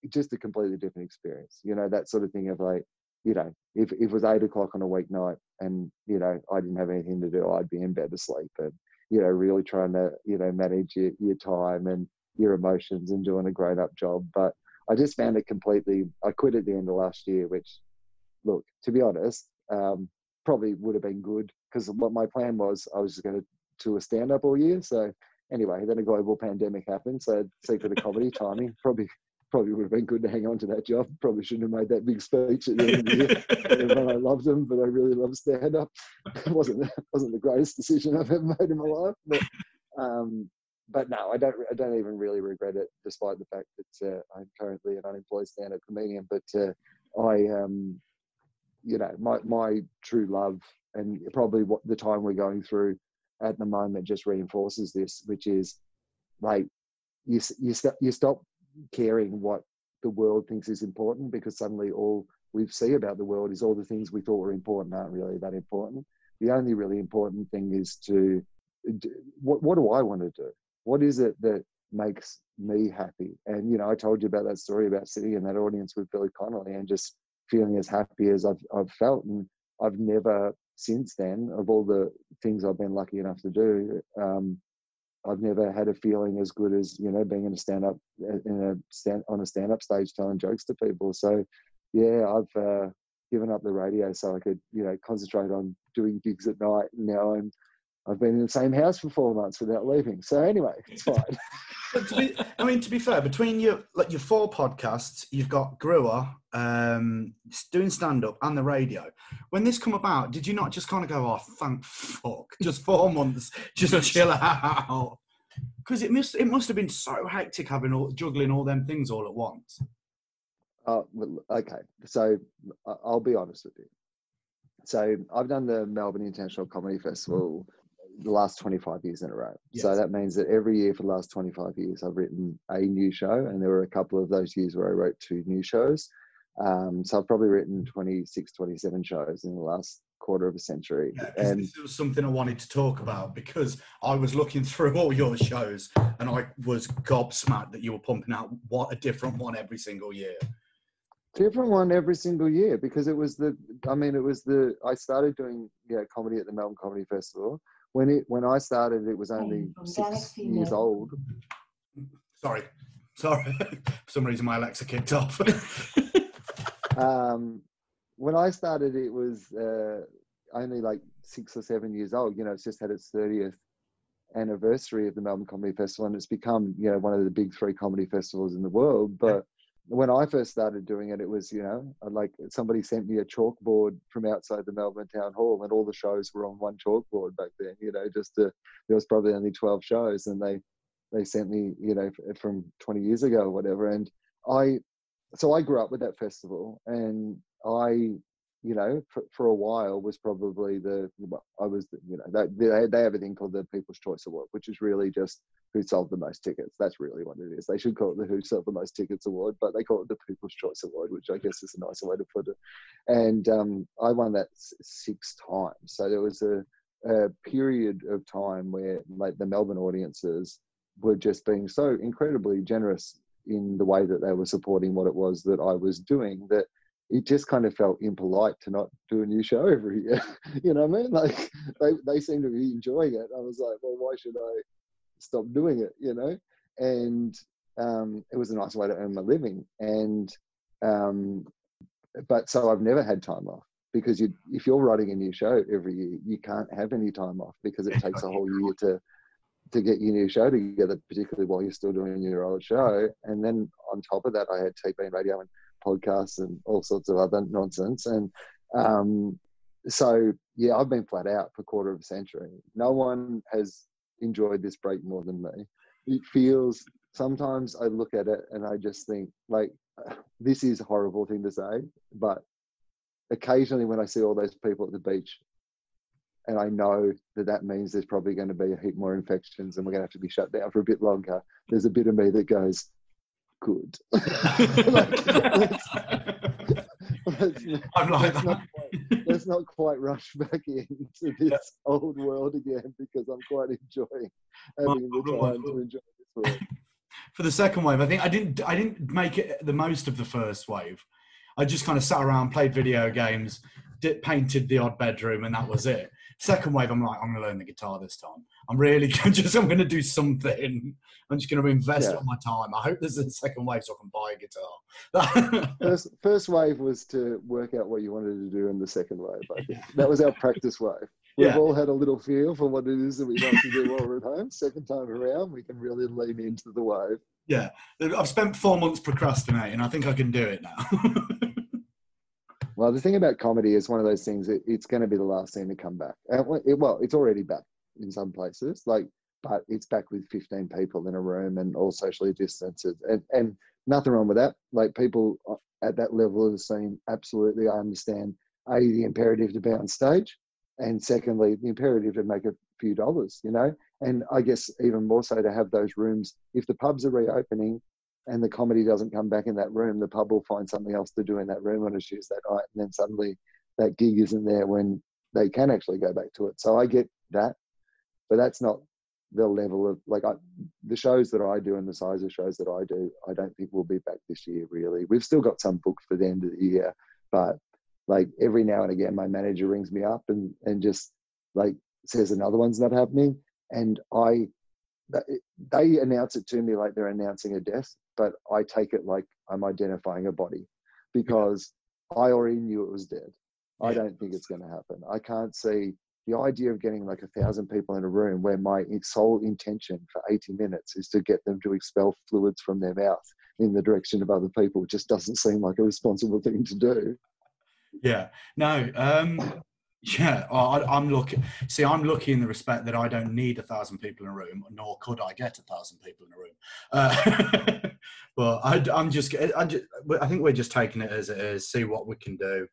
just a completely different experience you know that sort of thing of like you know if, if it was eight o'clock on a weeknight and you know i didn't have anything to do i'd be in bed asleep and you know really trying to you know manage your, your time and your emotions and doing a grown up job. But i just found it completely i quit at the end of last year which look to be honest um, probably would have been good because what my plan was i was just going to do a stand up all year. So anyway then a global pandemic happened so secret of comedy timing probably probably would have been good to hang on to that job probably shouldn't have made that big speech at the end of the year everyone I loved them, but I really love stand up. It wasn't wasn't the greatest decision I've ever made in my life, but um, but no, I don't I don't even really regret it, despite the fact that uh, I'm currently an unemployed stand up comedian. But uh, I um, you know my my true love and probably what the time we're going through at the moment just reinforces this, which is like you you st- you stop caring what the world thinks is important because suddenly all we see about the world is all the things we thought were important aren't really that important. The only really important thing is to what what do I want to do? What is it that makes me happy? And you know, I told you about that story about sitting in that audience with Billy Connolly and just feeling as happy as I've I've felt, and I've never since then, of all the things I've been lucky enough to do, um, I've never had a feeling as good as you know being in a stand up in a stand on a stand up stage telling jokes to people. So yeah, I've uh, given up the radio so I could you know concentrate on doing gigs at night. Now I'm I've been in the same house for four months without leaving. So anyway, it's fine. Be, I mean, to be fair, between your like your four podcasts, you've got Brewer um, doing stand up and the radio. When this come about, did you not just kind of go, "Oh, thank fuck," just four months, just chill out? Because it must it must have been so hectic having all juggling all them things all at once. Uh, okay, so I'll be honest with you. So I've done the Melbourne International Comedy Festival the last 25 years in a row. So that means that every year for the last 25 years, I've written a new show, and there were a couple of those years where I wrote two new shows. Um, so I've probably written 26, 27 shows in the last quarter of a century. Yeah, and this was something I wanted to talk about because I was looking through all your shows and I was gobsmacked that you were pumping out what a different one every single year. different one every single year because it was the i mean it was the i started doing yeah comedy at the melbourne comedy festival when it when i started it was only six years Note. old Sorry, sorry. For some reason, my Alexa kicked off. um when i started it was uh only like six or seven years old you know it's just had its 30th anniversary of the melbourne comedy festival and it's become you know one of the big three comedy festivals in the world but when I first started doing it, it was, you know, uh, like somebody sent me a chalkboard from outside the Melbourne Town Hall, and all the shows were on one chalkboard back then. You know, just to, there was probably only twelve shows, and they they sent me, you know, uh, from twenty years ago or whatever. And I, so I grew up with that festival, and I, you know, for, for a while was probably the, I was, you know, they, they have a thing called the People's Choice Award, which is really just who sold the most tickets. That's really what it is. They should call it the Who Sold the Most Tickets Award, but they call it the People's Choice Award, which I guess is a nicer way to put it. And um, I won that six times. So there was a, a period of time where like the Melbourne audiences were just being so incredibly generous in the way that they were supporting what it was that I was doing that it just kind of felt impolite to not do a new show every year. you know what I mean? Like they, they seem to be enjoying it. I was like, well, why should I stop doing it? You know? And um, it was a nice way to earn my living. And um, but so I've never had time off because you, if you're writing a new show every year, you can't have any time off because it takes a whole year to to get your new show together, particularly while you're still doing your old show. And then on top of that, I had TV and radio and podcasts and all sorts of other nonsense. And um, so, yeah, I've been flat out for a quarter of a century. No one has enjoyed this break more than me. It feels sometimes I look at it and I just think, like, this is a horrible thing to say, but occasionally when I see all those people at the beach and I know that that means there's probably going to be a heap more infections and we're going to have to be shut down for a bit longer. There's a bit of me that goes, good. Like, let's, let's not, I'm like let's, not quite, let's not quite rush back into this old world again because I'm quite enjoying having the time to enjoy this world. for the second wave, I think I didn't I didn't make it the most of the first wave. I just kind of sat around, played video games, did, painted the odd bedroom, and that was it. Second wave, I'm like, I'm going to learn the guitar this time. I'm really just I'm going to do something. I'm just going to invest Yeah. all my time. I hope there's a second wave so I can buy a guitar. First, first wave was to work out what you wanted to do in the second wave. I think that was our practice wave. We've Yeah. all had a little feel for what it is that we want to do while we're at home. Second time around, we can really lean into the wave. yeah, I've spent four months procrastinating. I think I can do it now. Well, the thing about comedy is one of those things. It, it's going to be the last thing to come back. Uh, and it, well, it's already back in some places. Like, but it's back with 15 people in a room and all socially distanced. And and nothing wrong with that. Like people uh, at that level of the scene, absolutely, I understand. A the imperative to be on stage, and secondly, the imperative to make a few dollars. You know, and I guess even more so to have those rooms. If the pubs are reopening, and the comedy doesn't come back in that room, the pub will find something else to do in that room on a Tuesday night, and then suddenly that gig isn't there when they can actually go back to it. So I get that, but that's not the level of like I, the shows that I do and the size of shows that I do. I don't think we'll be back this year. Really, we've still got some booked for the end of the year, but like every now and again, my manager rings me up and and just like says another one's not happening, and I they announce it to me like they're announcing a death, but I take it like I'm identifying a body because I already knew it was dead. I don't think it's going to happen. I can't see the idea of getting like a thousand people in a room where my sole intention for 80 minutes is to get them to expel fluids from their mouth in the direction of other people just doesn't seem like a responsible thing to do. Yeah. No. Um, yeah. I, I'm lucky. See, I'm lucky in the respect that I don't need a thousand people in a room, nor could I get a thousand people in a room. Uh, but I, am just, I just, I think we're just taking it as it is. See what we can do.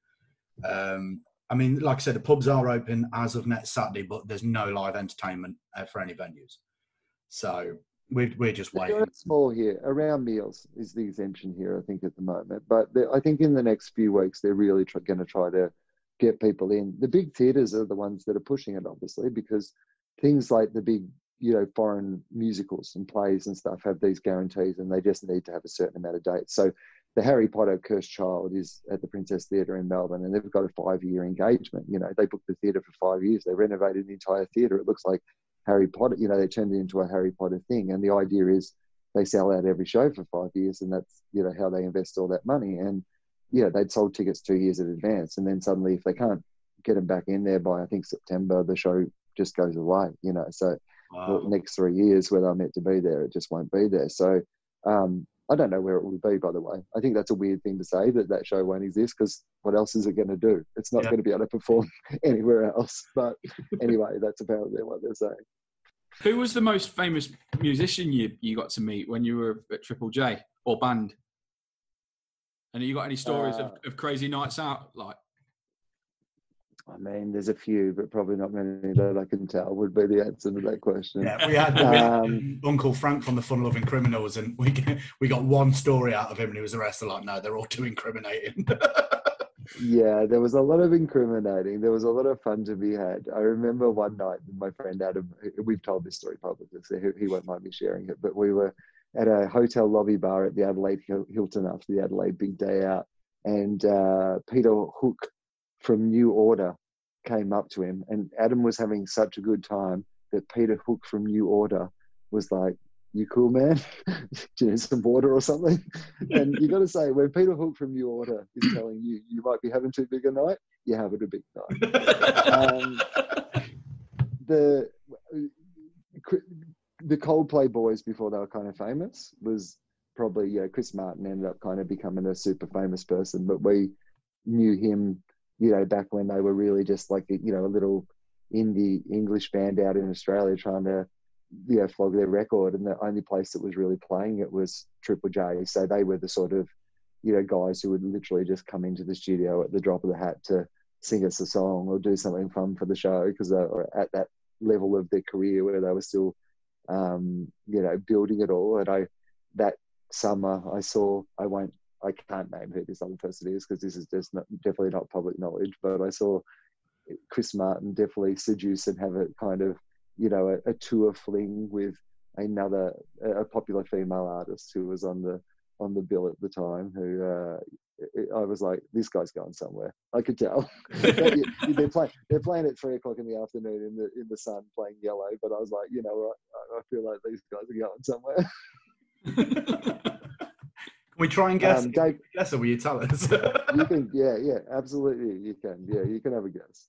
Um, I mean, like I said, the pubs are open as of next Saturday, but there's no live entertainment uh, for any venues. So we're, we're just waiting. doing it small here around meals is the exemption here, I think, at the moment. But I think in the next few weeks, they're really tr- going to try to get people in. The big theatres are the ones that are pushing it, obviously, because things like the big, you know, foreign musicals and plays and stuff have these guarantees, and they just need to have a certain amount of dates. So the Harry Potter Cursed Child is at the Princess Theatre in Melbourne, and they've got a five-year engagement. You know, they booked the theatre for five years. They renovated the entire theatre. It looks like Harry Potter. You know, they turned it into a Harry Potter thing, and the idea is they sell out every show for five years, and that's you know how they invest all that money. And yeah, they'd sold tickets two years in advance, and then suddenly, if they can't get them back in there by I think September, the show just goes away. You know, so the next three years where they're meant to be there, it just won't be there. So um, I don't know where it will be. By the way, I think that's a weird thing to say that that show won't exist because what else is it going to do? It's not Yeah. going to be able to perform anywhere else. But anyway, that's apparently what they're saying. Who was the most famous musician you, you got to meet when you were at Triple J or band? And have you got any stories of, Uh, of crazy nights out? Like, I mean, there's a few, but probably not many that I can tell would be the answer to that question. Yeah, we had, Um, Uncle Frank from the Fun Loving Criminals, and we we got one story out of him, and he was arrested. Like, no, they're all too incriminating. Yeah, there was a lot of incriminating. There was a lot of fun to be had. I remember one night, my friend Adam, we've told this story publicly, so he, he won't mind me sharing it, but we were at a hotel lobby bar at the Adelaide Hilton after the Adelaide Big Day Out, and uh, Peter Hook from New Order came up to him, and Adam was having such a good time that Peter Hook from New Order was like, "You cool, man? Do you need some water or something?" And you got to say, when Peter Hook from New Order is telling you you might be having too big a night, you're having a big night. Um, the the Coldplay boys before they were kind of famous was probably yeah Chris Martin ended up kind of becoming a super famous person, but we knew him you know back when they were really just like you know a little indie English band out in Australia trying to you know flog their record, and the only place that was really playing it was Triple J. So they were the sort of you know guys who would literally just come into the studio at the drop of the hat to sing us a song or do something fun for the show because they were at that level of their career where they were still um, you know building it all. And I that summer I saw I won't I can't name who this other person is because this is just not, definitely not public knowledge, but I saw Chris Martin definitely seduce and have a kind of you know a, a tour fling with another a popular female artist who was on the on the bill at the time who uh, I was like, this guy's going somewhere. I could tell. they're playing. They're playing at three o'clock in the afternoon in the in the sun, playing yellow. But I was like, you know? I, I feel like these guys are going somewhere. Can we try and guess? Um, Dave, guess, or will you tell us? you can. Yeah, yeah, absolutely. You can. Yeah, you can have a guess.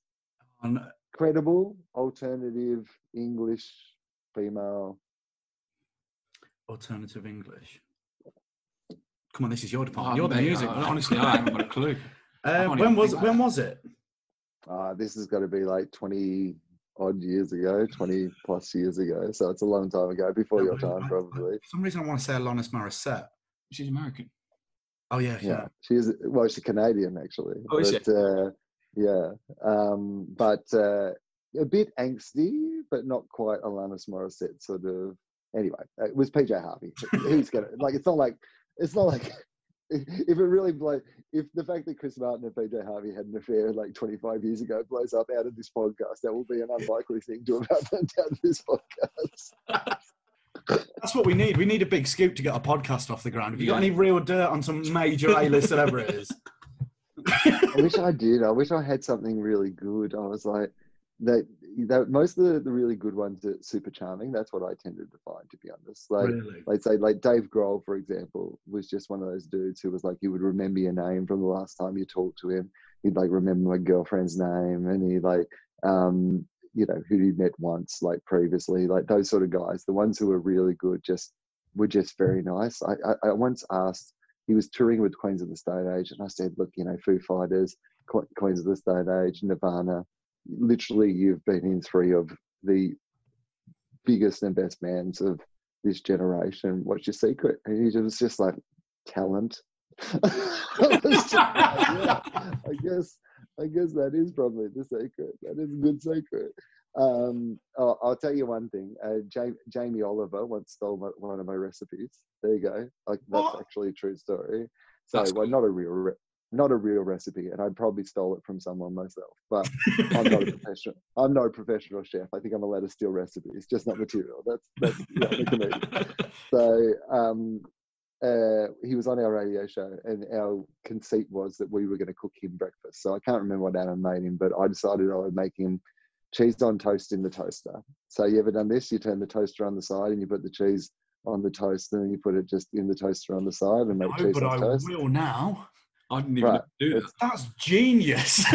On Credible, alternative, English, female. alternative English. Come on, this is your department. oh, You're the music. I- honestly, I haven't got a clue. Uh, when was when like was it? Uh, this has got to be like twenty odd years ago, twenty plus years ago. So it's a long time ago, before your time, probably. For some reason, I want to say Alanis Morissette. She's American. Oh yeah, yeah. yeah she is well she's canadian actually Oh, is she? uh yeah um but uh a bit angsty but not quite alanis morissette sort of anyway it was pj harvey he's gonna like it's not like it's not like if it really blow if the fact that chris martin and pj harvey had an affair like 25 years ago blows up out of this podcast that will be an unlikely thing to have happened out of this podcast That's what we need. We need a big scoop to get our podcast off the ground. Have you got any real dirt on some major A-list celebrities? I wish I did. I wish I had something really good. I was like, that, that most of the, the really good ones are super charming. That's what I tended to find, to be honest. Like, really? like say, like Dave Grohl, for example, was just one of those dudes who was like, he would remember your name from the last time you talked to him. He'd like remember my girlfriend's name, and he like, um, you know, who he met once, like previously, like those sort of guys. The ones who were really good, just were just very nice. I, I, I once asked, he was touring with Queens of the Stone Age, and I said, look, you know, Foo Fighters, Que- Queens of the Stone Age, Nirvana, literally you've been in three of the biggest and best bands of this generation. What's your secret? And he was just like talent. Yeah, I guess I guess that is probably the secret. That is a good secret. Um, I'll, I'll tell you one thing. Uh, Jamie, Jamie Oliver once stole my, one of my recipes. There you go. Like that's What? actually a true story. So, That's well, not a real, re- not a real recipe, and I probably stole it from someone myself. But I'm not a professional. I'm not a professional chef. I think I'm allowed to steal recipes, just not material. That's that's yeah. So um, uh, he was on our radio show, and our conceit was that we were going to cook him breakfast. So I can't remember what Adam made him, but I decided I would make him cheese on toast in the toaster. So you ever done this? You turn the toaster on the side, and you put the cheese on the toast, and then you put it just in the toaster on the side, and make No, cheese but on I toast. will now. I didn't even Right. do that. That's genius.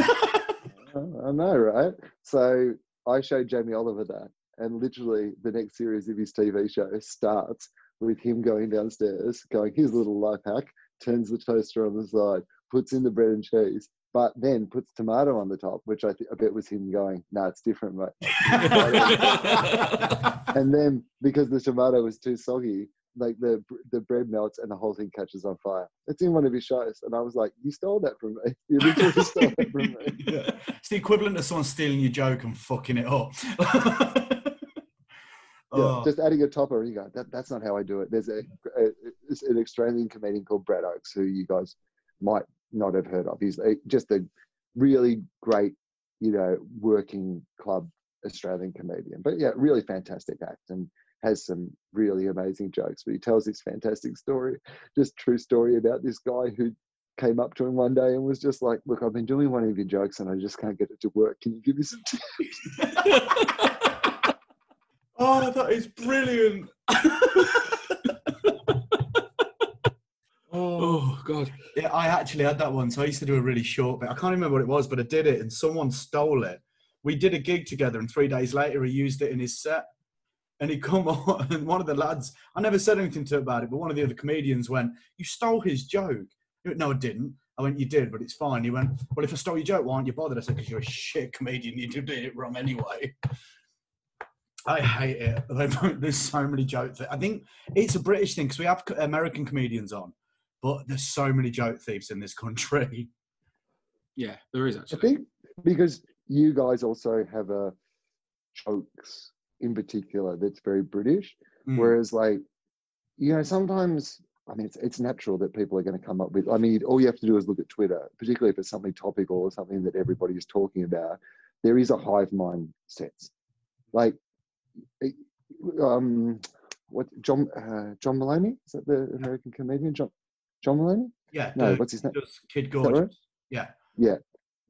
I know, right? So I showed Jamie Oliver that, and literally the next series of his TV show starts with him going downstairs, going, his little life hack." Turns the toaster on the side, puts in the bread and cheese, but then puts tomato on the top, which I, th- I bet was him going, "No, it's different, mate." and then because the tomato was too soggy, like the the bread melts and the whole thing catches on fire. It's in one of his shows, and I was like, "You stole that from me. You literally stole that from me." Yeah. It's the equivalent of someone stealing your joke and fucking it up. Yeah, Oh, just adding a topper. You go, that, that's not how I do it. There's a, a an Australian comedian called Brad Oakes who you guys might not have heard of. He's a, just a really great, you know, working club Australian comedian. But yeah, really fantastic act and has some really amazing jokes. But he tells this fantastic story, just true story about this guy who came up to him one day and was just like, "Look, I've been doing one of your jokes and I just can't get it to work. Can you give me some tips?" oh, that is brilliant. Oh. oh God. Yeah, I actually had that one. So I used to do a really short bit. I can't remember what it was, but I did it and someone stole it. We did a gig together and three days later he used it in his set. And he come on and one of the lads, I never said anything to about it, but one of the other comedians went, You stole his joke. He went, No, I didn't. I went, You did, but it's fine. He went, Well, if I stole your joke, why aren't you bothered? I said, Because you're a shit comedian, you did it wrong anyway. I hate it. There's so many jokes. I think it's a British thing because we have American comedians on, but there's so many joke thieves in this country. Yeah, there is I think because you guys also have a jokes in particular that's very British, Mm. whereas like you know sometimes I mean it's it's natural that people are going to come up with. I mean all you have to do is look at Twitter, particularly if it's something topical or something that everybody is talking about. There is a hive mind sense, like it- um what John uh, John Mulaney is that the American comedian John John Mulaney? Yeah, No, the- what's his name? just Kid that right? Gorgeous. Yeah. Yeah,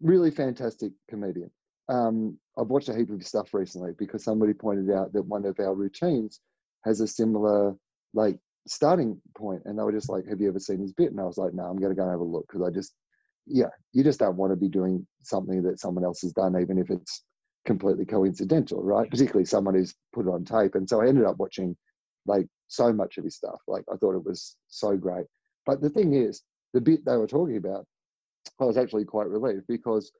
really fantastic comedian. Um, I've watched a heap of stuff recently because somebody pointed out that one of our routines has a similar like starting point, and they were just like, "Have you ever seen his bit?" And I was like, "No, I'm going to go and have a look because I just, yeah, you just don't want to be doing something that someone else has done, even if it's completely coincidental, right? Particularly someone who's put it on tape." And so I ended up watching like so much of his stuff. Like I thought it was so great. But the thing is, the bit they were talking about I was actually quite relieved because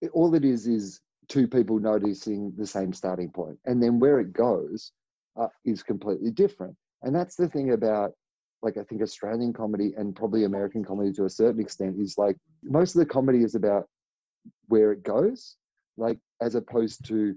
it, all it is is two people noticing the same starting point, and then where it goes uh, is completely different. And that's the thing about, like, I think Australian comedy and probably American comedy to a certain extent is like most of the comedy is about where it goes, like as opposed to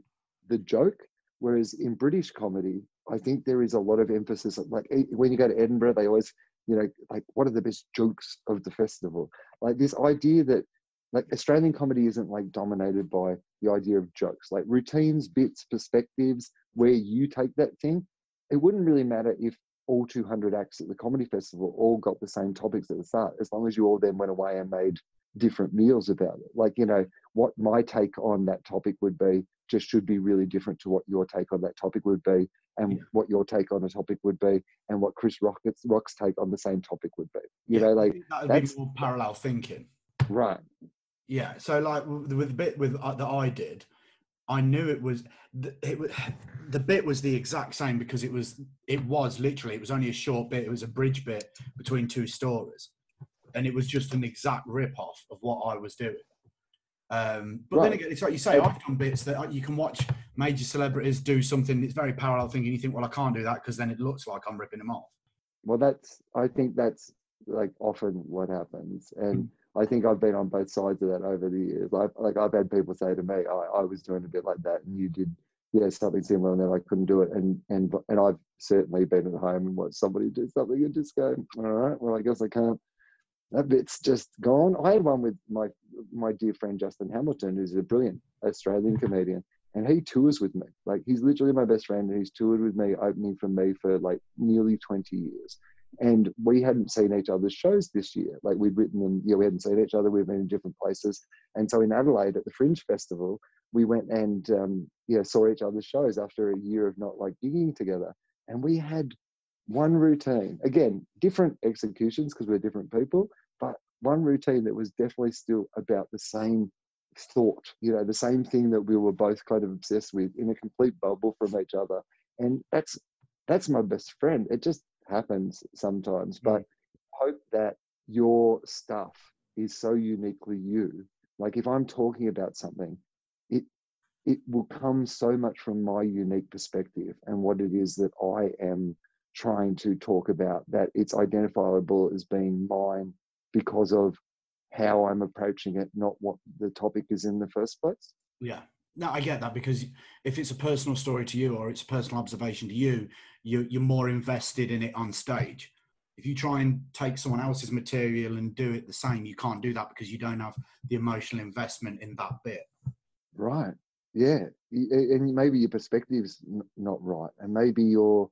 the joke. Whereas in British comedy, I think there is a lot of emphasis. Like when you go to Edinburgh, they always, you know, like what are the best jokes of the festival? like this idea that like Australian comedy isn't like dominated by the idea of jokes, like routines, bits, perspectives, where you take that thing. It wouldn't really matter if all 200 acts at the comedy festival all got the same topics at the start, as long as you all then went away and made different meals about it. Like, you know, what my take on that topic would be just should be really different to what your take on that topic would be, and Yeah. what your take on a topic would be, and what Chris Rocket's Rock's take on the same topic would be. You Yeah, know, like that would that's- be more parallel thinking. right. Yeah. So like with with the bit with uh, that I did, I knew it was it was the bit was the exact same because it was it was literally it was only a short bit. It was a bridge bit between two stories, and it was just an exact rip off of what I was doing. Um, but then again, it's like you say, I've done bits that you can watch major celebrities do something. It's very parallel thinking. You think, well, I can't do that because then it looks like I'm ripping them off. Well, that's I think that's like often what happens, and I think I've been on both sides of that over the years. Like, like I've had people say to me, I, I was doing a bit like that, and you did, yeah, something similar, and then I couldn't do it, and and and I've certainly been at home and watched somebody do something and just go, all right, well, I guess I can't. That bit's just gone. I had one with my my dear friend Justin Hamilton, who's a brilliant Australian comedian, and he tours with me. Like he's literally my best friend, and he's toured with me, opening for me for like nearly twenty years and we hadn't seen each other's shows this year. Like we'd written them, yeah, we hadn't seen each other. We've been in different places, and so in Adelaide at the Fringe Festival, we went and um, yeah saw each other's shows after a year of not like gigging together, and we had one routine. Again, different executions because we're different people, but one routine that was definitely still about the same thought. You know, the same thing that we were both kind of obsessed with in a complete bubble from each other, and that's that's my best friend. It just happens sometimes, mm. but hope that your stuff is so uniquely you. Like if I'm talking about something, it it will come so much from my unique perspective and what it is that I am trying to talk about that it's identifiable as being mine because of how I'm approaching it, not what the topic is in the first place. Yeah. No, I get that because if it's a personal story to you or it's a personal observation to you, you you're more invested in it on stage. If you try and take someone else's material and do it the same, you can't do that because you don't have the emotional investment in that bit. Right. Yeah. And maybe your perspective's not right. And maybe you're,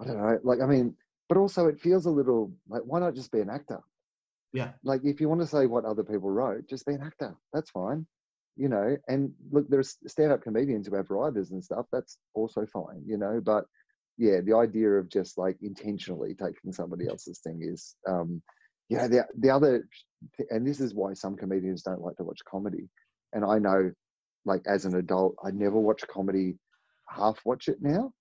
I don't know, like, I mean, but also it feels a little like, why not just be an actor? Yeah. Like, if you want to say what other people wrote, just be an actor. That's fine. You know, and look, there's stand up comedians who have writers and stuff. That's also fine, you know, but yeah, the idea of just like intentionally taking somebody else's thing is, um, yeah, the, the other, and this is why some comedians don't like to watch comedy. And I know like as an adult, I never watch comedy, half watch it now,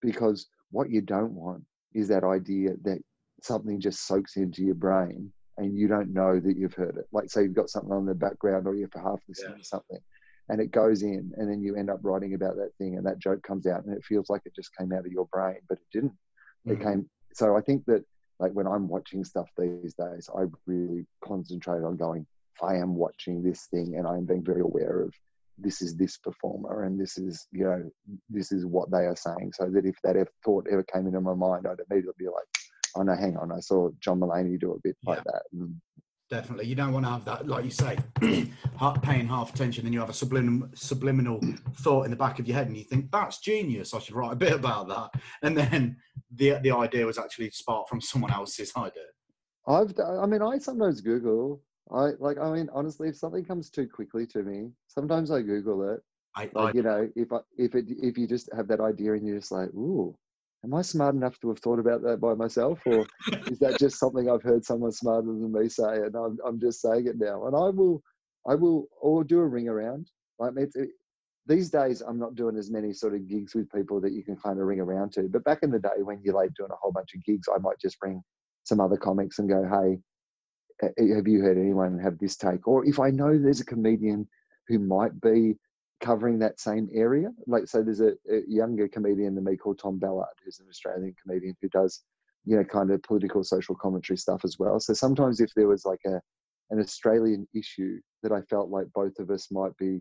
because what you don't want is that idea that something just soaks into your brain and you don't know that you've heard it. Like say you've got something on the background or you're for half listening to something and it goes in and then you end up writing about that thing and that joke comes out and it feels like it just came out of your brain, but it didn't. It Mhm. came so I think that like when I'm watching stuff these days, I really concentrate on going, I am watching this thing and I'm being very aware of this is this performer and this is you know this is what they are saying so that if that ever, thought ever came into my mind i'd immediately be like oh no hang on i saw john Mulaney do a bit like that and Definitely. You don't want to have that, like you say, paying half attention, then you have a subliminal, subliminal thought in the back of your head, and you think, that's genius. I should write a bit about that. And then the, the idea was actually sparked from someone else's idea. i've i mean i sometimes google i like i mean honestly if something comes too quickly to me sometimes i google it. I, like I, you know if I, if it if you just have that idea and you're just like ooh am i smart enough to have thought about that by myself or is that just something i've heard someone smarter than me say and i'm, I'm just saying it now? And i will i will or do a ring around. Like it's, it, these days i'm not doing as many sort of gigs with people that you can kind of ring around to but back in the day when you're like doing a whole bunch of gigs i might just ring some other comics and go hey have you heard anyone have this take or if i know there's a comedian who might be covering that same area. Like, so there's a, a younger comedian than me called Tom Ballard, who's an Australian comedian who does, you know, kind of political social commentary stuff as well. So sometimes if there was like a an Australian issue that I felt like both of us might be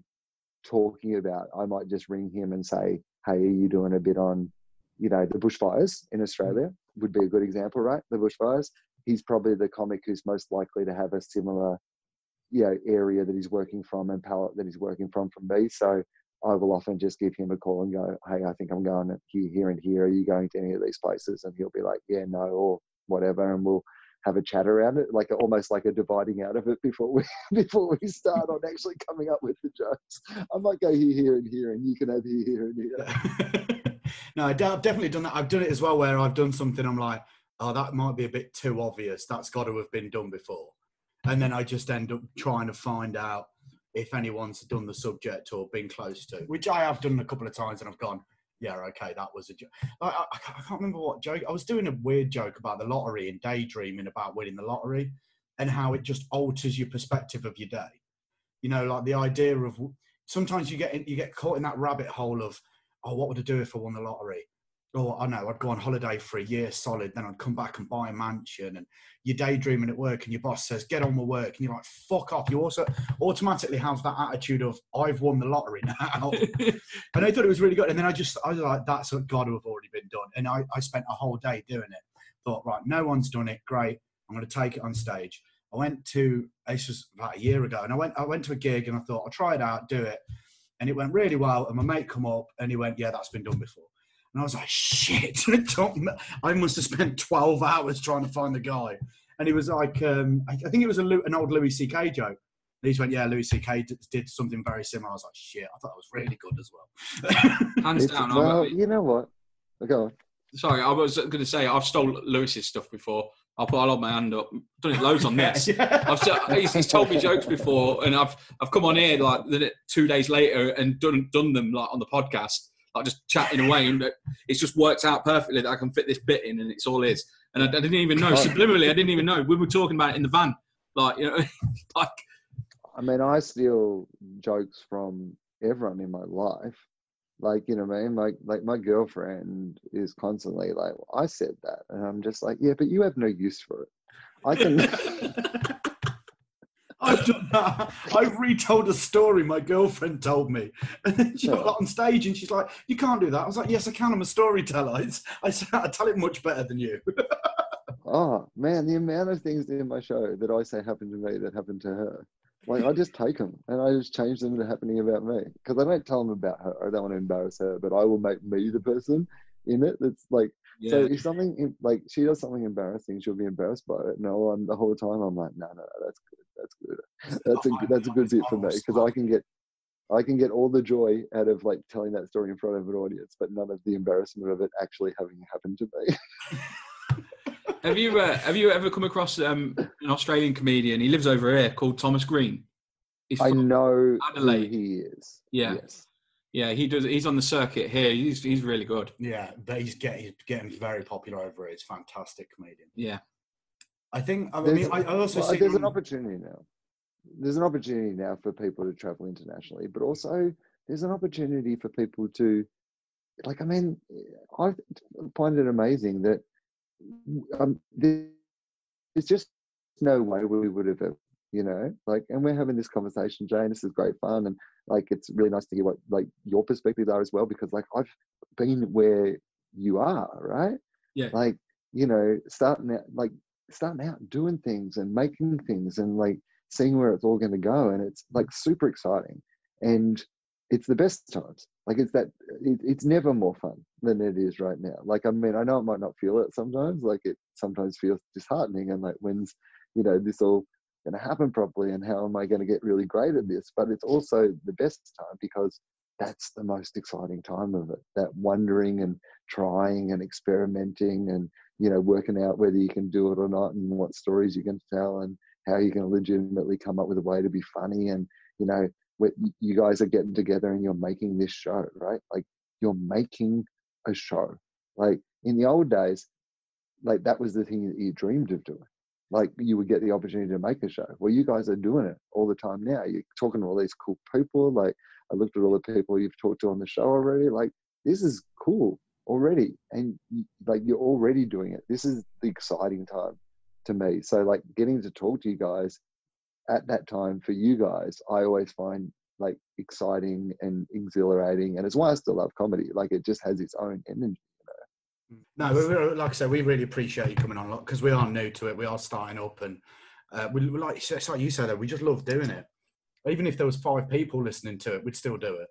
talking about, I might just ring him and say, "Hey, are you doing a bit on, you know, the bushfires in mm. Australia?" Would be a good example, right? The bushfires. He's probably the comic who's most likely to have a similar you know area that he's working from and palette that he's working from from me so i will often just give him a call and go hey i think i'm going here here and here are you going to any of these places and he'll be like yeah no or whatever and we'll have a chat around it, like almost like a dividing out of it before we before we start on actually coming up with the jokes. I might go here, here, and here, and you can have here, here, and here. no, I've definitely done that. I've done it as well where I've done something. I'm like, oh, that might be a bit too obvious. That's got to have been done before, and then I just end up trying to find out if anyone's done the subject or been close to, which I have done a couple of times, and I've gone, yeah, okay, that was a joke. I, I, I can't remember what joke. I was doing a weird joke about the lottery and daydreaming about winning the lottery, and how it just alters your perspective of your day. You know, like the idea of sometimes you get in, you get caught in that rabbit hole of, oh, what would I do if I won the lottery? Oh, I know, I'd go on holiday for a year solid, then I'd come back and buy a mansion. And you're daydreaming at work, and your boss says, get on with work. And you're like, fuck off. You also automatically have that attitude of, I've won the lottery now. and I thought it was really good. And then I just, I was like, that's got to have already been done. And I, I spent a whole day doing it. Thought, right, no one's done it. Great. I'm going to take it on stage. I went to, this was about a year ago, and I went, I went to a gig and I thought, I'll try it out, do it. And it went really well. And my mate come up and he went, yeah, that's been done before. And I was like, shit, I must have spent 12 hours trying to find the guy. And he was like, um, I think it was a, an old Louis C.K. joke. And he went, yeah, Louis C.K. did something very similar. I was like, shit, I thought it was really good as well. Hands It's- down. well, I'm, you know what? Go on. sorry, I was going to say I've stole Lewis's stuff before. I'll put I'll hold my hand up. Done it loads on this. Yeah. I've se- he's, he's told me jokes before, and I've I've come on here like two days later and done done them like on the podcast, like just chatting away, and it's just worked out perfectly that I can fit this bit in, and it's all is. And I, I didn't even know subliminally. I didn't even know we were talking about it in the van, like you know, like I mean, I steal jokes from everyone in my life. Like, you know what I mean? Like, like my girlfriend is constantly like, I said that. And I'm just like, yeah, but you have no use for it. I can. I've done that. I've retold a story my girlfriend told me. And then she got on stage and she's like, You can't do that. I was like, Yes, I can. I'm a storyteller. It's, I, I tell it much better than you. oh, man, the amount of things in my show that I say happened to me that happened to her. Like, I just take them and I just change them to happening about me. Because I don't tell them about her. I don't want to embarrass her, but I will make me the person in it that's like, yeah. So if something like she does something embarrassing, she'll be embarrassed by it. No, I'm the whole time I'm like, no, no, no, that's good, that's good, that's a good- that's a good bit for me because I can get, I can get all the joy out of like telling that story in front of an audience, but none of the embarrassment of it actually having happened to me. have you uh, have you ever come across um, an Australian comedian? He lives over here called Thomas Green. He's I know who Adelaide. he is. Yeah. Yes. Yeah, he does. He's on the circuit here. He's he's really good. yeah, but he's getting, he's getting very popular over it. He's a fantastic comedian. Yeah, I think, I There's, mean, I I also well, see. there's an opportunity now. There's an opportunity now for people to travel internationally, but also there's an opportunity for people to, like, I mean, I find it amazing that um, there's just no way we would have, ever, you know, like, and we're having this conversation, Jane. This is great fun, and like, it's really nice to hear what like your perspectives are as well, because like I've been where you are, right? Yeah. Like, you know, starting out, like starting out doing things and making things and like seeing where it's all going to go and it's like mm. super exciting and it's the best times like it's that it, it's never more fun than it is right now like i mean i know i might not feel it sometimes like it sometimes feels disheartening and like when's you know this all going to happen properly and how am i going to get really great at this? But it's also the best time because that's the most exciting time of it that wondering and trying and experimenting and you know working out whether you can do it or not and what stories you can tell and how you can legitimately come up with a way to be funny and you know you guys are getting together and you're making this show right? Like you're making a show. Like in the old days like that was the thing that you dreamed of doing like you would get the opportunity to make a show. Well you guys are doing it all the time now. You're talking to all these cool people like i looked at all the people you've talked to on the show already like this is cool already and like you're already doing it. This is the exciting time to me. So like getting to talk to you guys at that time for you guys i always find like exciting and exhilarating and it's why i still love comedy. Like it just has its own energy No, we- we- like I said, we really appreciate you coming on a lot because we are new to it. We are starting up, and uh, we we like you said- it's like you said, we just love doing it. Even if there was five people listening to it, we'd still do it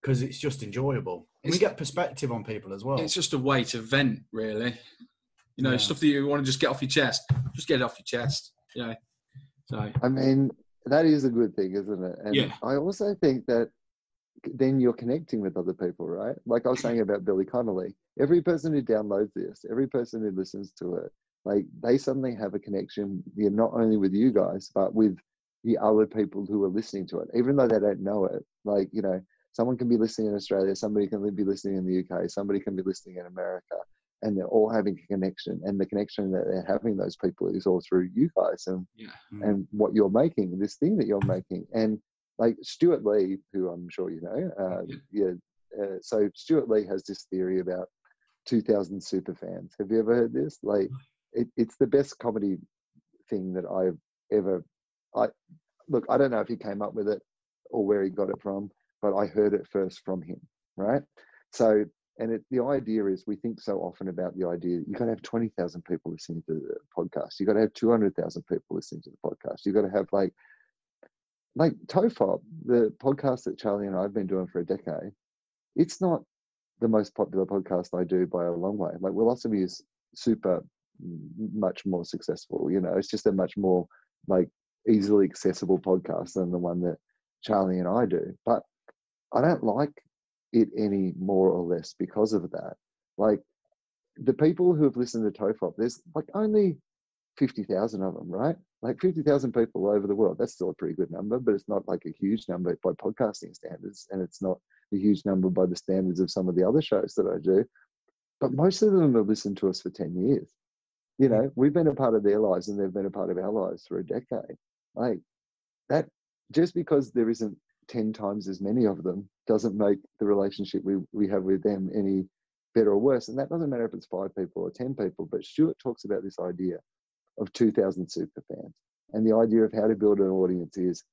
because it's just enjoyable. And we get perspective on people as well. it's just a way to vent, really. You know, Yeah. stuff that you want to just get off your chest. just get it off your chest. You know. So I mean, that is a good thing, isn't it? And Yeah. I also think that then you're connecting with other people, right? Like I was saying about Billy Connolly, every person who downloads this, every person who listens to it, like they suddenly have a connection, know, not only with you guys, but with the other people who are listening to it, even though they don't know it. Like, you know, someone can be listening in Australia, somebody can be listening in the UK, somebody can be listening in America, and they're all having a connection. And the connection that they're having those people is all through you guys and yeah, and what you're making, this thing that you're making. And like Stewart Lee, who I'm sure you know, uh, yeah. Uh, so Stewart Lee has this theory about 2,000 super fans. Have you ever heard this? Like, it, it's the best comedy thing that I've ever. I look. I don't know if he came up with it or where he got it from, but I heard it first from him. Right. So and it, the idea is we think so often about the idea you've got to have 20,000 people listening to the podcast. You've got to have 200,000 people listening to the podcast. You've got to have like, like Fofop, the podcast that Charlie and I have been doing for a decade. It's not the most popular podcast I do by a long way. Like Wilosophy is super much more successful. You know, it's just a much more like easily accessible podcast than the one that Charlie and I do. But I don't like it any more or less because of that. Like the people who have listened to Fofop, there's like only 50,000 of them, right? Like 50,000 people over the world. That's still a pretty good number, but it's not like a huge number by podcasting standards. And it's not a huge number by the standards of some of the other shows that I do. But most of them have listened to us for 10 years. You know, we've been a part of their lives and they've been a part of our lives for a decade. Like that, just because there isn't 10 times as many of them doesn't make the relationship we, we have with them any better or worse. And that doesn't matter if it's five people or 10 people. But Stewart talks about this idea of 2,000 super fans. And the idea of how to build an audience is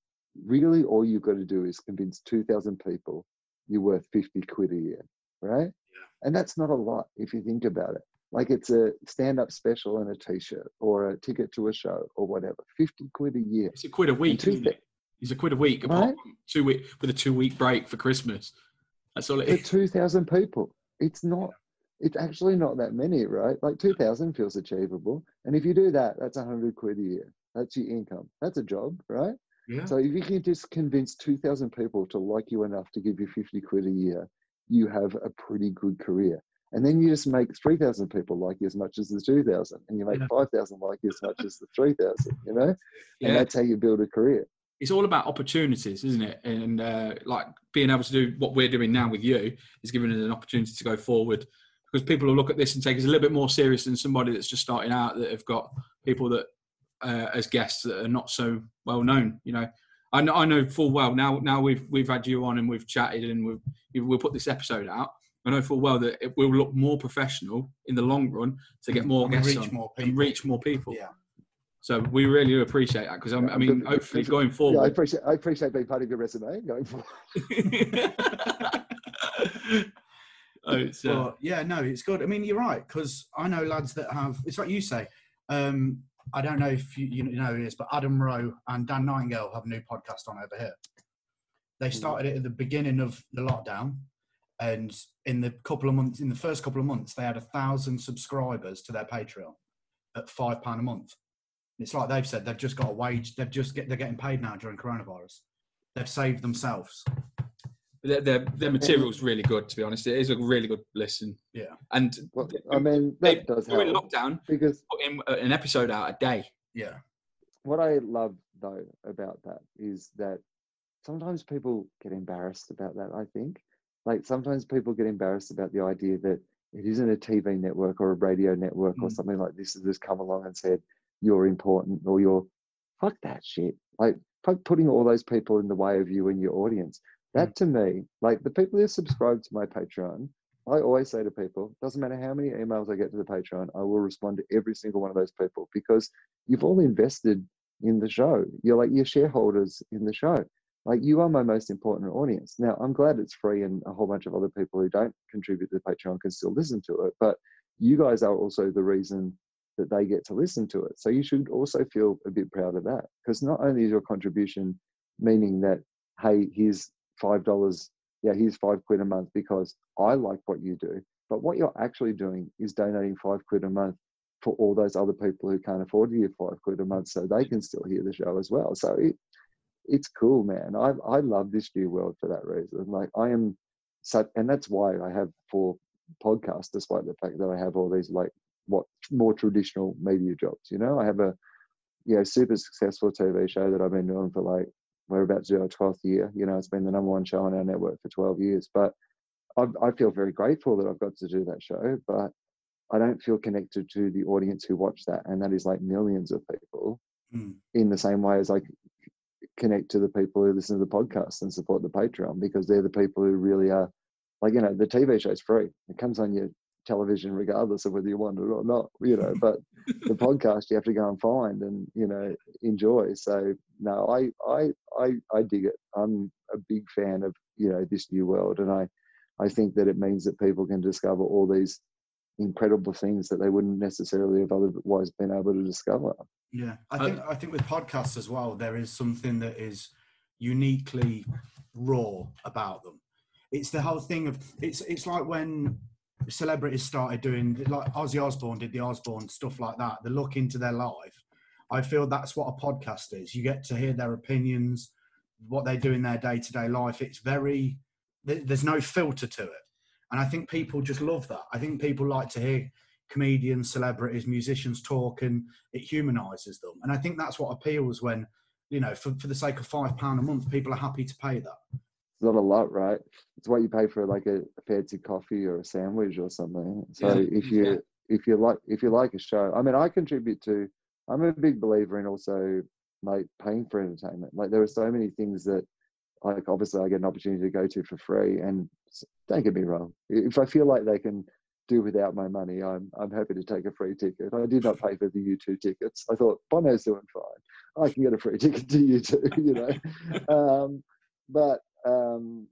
really all you've got to do is convince 2,000 people you're worth 50 quid a year, right? Yeah. And that's not a lot if you think about it. Like it's a stand up special and a t shirt or a ticket to a show or whatever. 50 quid a year. it's a quid a week. Isn't it? It's a quid a week, Right. two week with a two week break for Christmas. That's all it For is. 2,000 people. It's not, it's actually not that many, right? Like 2,000 feels achievable. And if you do that, that's 100 quid a year. That's your income. That's a job, right? Yeah. So if you can just convince 2,000 people to like you enough to give you 50 quid a year, you have a pretty good career. And then you just make 3,000 people like you as much as the 2,000, and you make Yeah. 5,000 like you as much as the 3,000, you know? Yeah. And that's how you build a career. it's all about opportunities, isn't it? And uh, like being able to do what we're doing now with you is giving us an opportunity to go forward because people will look at this and take us a little bit more serious than somebody that's just starting out that have got people that uh, as guests that are not so well known. You know, I know, I know full well now. Now we've we've had you on and we've chatted and we've we'll put this episode out. I know full well that it will look more professional in the long run to get more And guests reach on more and people. reach more people. Yeah. So we really do appreciate that because I mean, hopefully going Yeah, I forward. appreciate I appreciate being part of your resume going forward. oh, it's, uh, yeah, no, it's good. I mean, you're right because I know lads that have. It's like you say. Um, I don't know if you, you know who it is, but Adam Rowe and Dan Nightingale have a new podcast on over here. They started it at the beginning of the lockdown, and in the couple of months, in the first couple of months, they had a thousand subscribers to their Patreon at five pound a month. It's like they've said they've just got a wage. They've just get they're getting paid now during coronavirus. They've saved themselves. Their, their, their material's really good, to be honest. It is a really good listen. Yeah. And Well, I mean, that does during help lockdown, because put in an episode out a day. Yeah. what I love though about that is that sometimes people get embarrassed about that. I think, like sometimes people get embarrassed about the idea that it isn't a TV network or a radio network or Mm. something like this has just come along and said you're important or you're fuck that shit. Like fuck putting all those people in the way of you and your audience. That mm. to me, like the people who subscribe to my Patreon, I always say to people, doesn't matter how many emails I get to the Patreon, I will respond to every single one of those people because you've all invested in the show. You're like your shareholders in the show. Like you are my most important audience. Now I'm glad it's free and a whole bunch of other people who don't contribute to the Patreon can still listen to it. But you guys are also the reason that they get to listen to it. So you should also feel a bit proud of that. Because not only is your contribution meaning that, hey, here's five dollars, yeah, here's five quid a month because I like what you do. But what you're actually doing is donating five quid a month for all those other people who can't afford to give five quid a month, so they can still hear the show as well. So it, it's cool, man. I I love this new world for that reason. Like I am so, and that's why I have four podcasts, despite the fact that I have all these like what more traditional media jobs. You know, I have a you know super successful TV show that I've been doing for like we're about to do our twelfth year. You know, it's been the number one show on our network for twelve years, but I, I feel very grateful that I've got to do that show, but I don't feel connected to the audience who watch that, and that is like millions of people. Mm. In the same way as I connect to the people who listen to the podcast and support the Patreon, because they're the people who really are, like you know, the TV show's free. It comes on your television regardless of whether you want it or not. You know, but the podcast you have to go and find and you know enjoy. So no, I I I I dig it. I'm a big fan of you know this new world, and I I think that it means that people can discover all these incredible things that they wouldn't necessarily have otherwise been able to discover. Yeah, I uh, think I think with podcasts as well, there is something that is uniquely raw about them. It's the whole thing of it's it's like when celebrities started doing like Ozzy Osbourne did the Osbourne stuff like that. The look into their life. I feel that's what a podcast is. You get to hear their opinions, what they do in their day to day life. It's very there's no filter to it, and I think people just love that. I think people like to hear comedians, celebrities, musicians talk, and it humanises them. And I think that's what appeals when you know, for, for the sake of five pound a month, people are happy to pay that. It's not a lot, right? It's what you pay for like a, a fancy coffee or a sandwich or something. So Yeah, if you yeah. if you like if you like a show, I mean, I contribute to. I'm a big believer in also like paying for entertainment. Like there are so many things that, like obviously, I get an opportunity to go to for free. And don't get me wrong, if I feel like they can do without my money, I'm I'm happy to take a free ticket. I did not pay for the U2 tickets. I thought Bono's doing fine. I can get a free ticket to U2. You know, um, but um,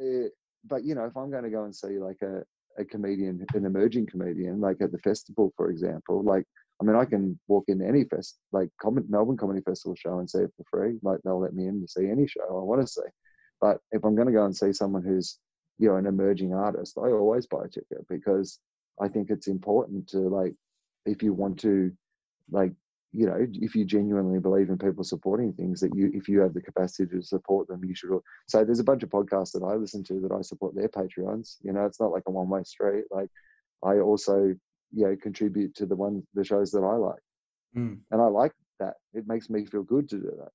eh, but you know, if I'm going to go and see like a, a comedian, an emerging comedian, like at the festival, for example, like I mean, I can walk into any fest, like Com- Melbourne Comedy Festival show and see it for free. Like they'll let me in to see any show I want to see. But if I'm going to go and see someone who's you know an emerging artist, I always buy a ticket because I think it's important to like if you want to like you know if you genuinely believe in people supporting things that you if you have the capacity to support them you should so there's a bunch of podcasts that i listen to that i support their patreons you know it's not like a one-way street like i also you know contribute to the one the shows that i like Mm. and i like that it makes me feel good to do that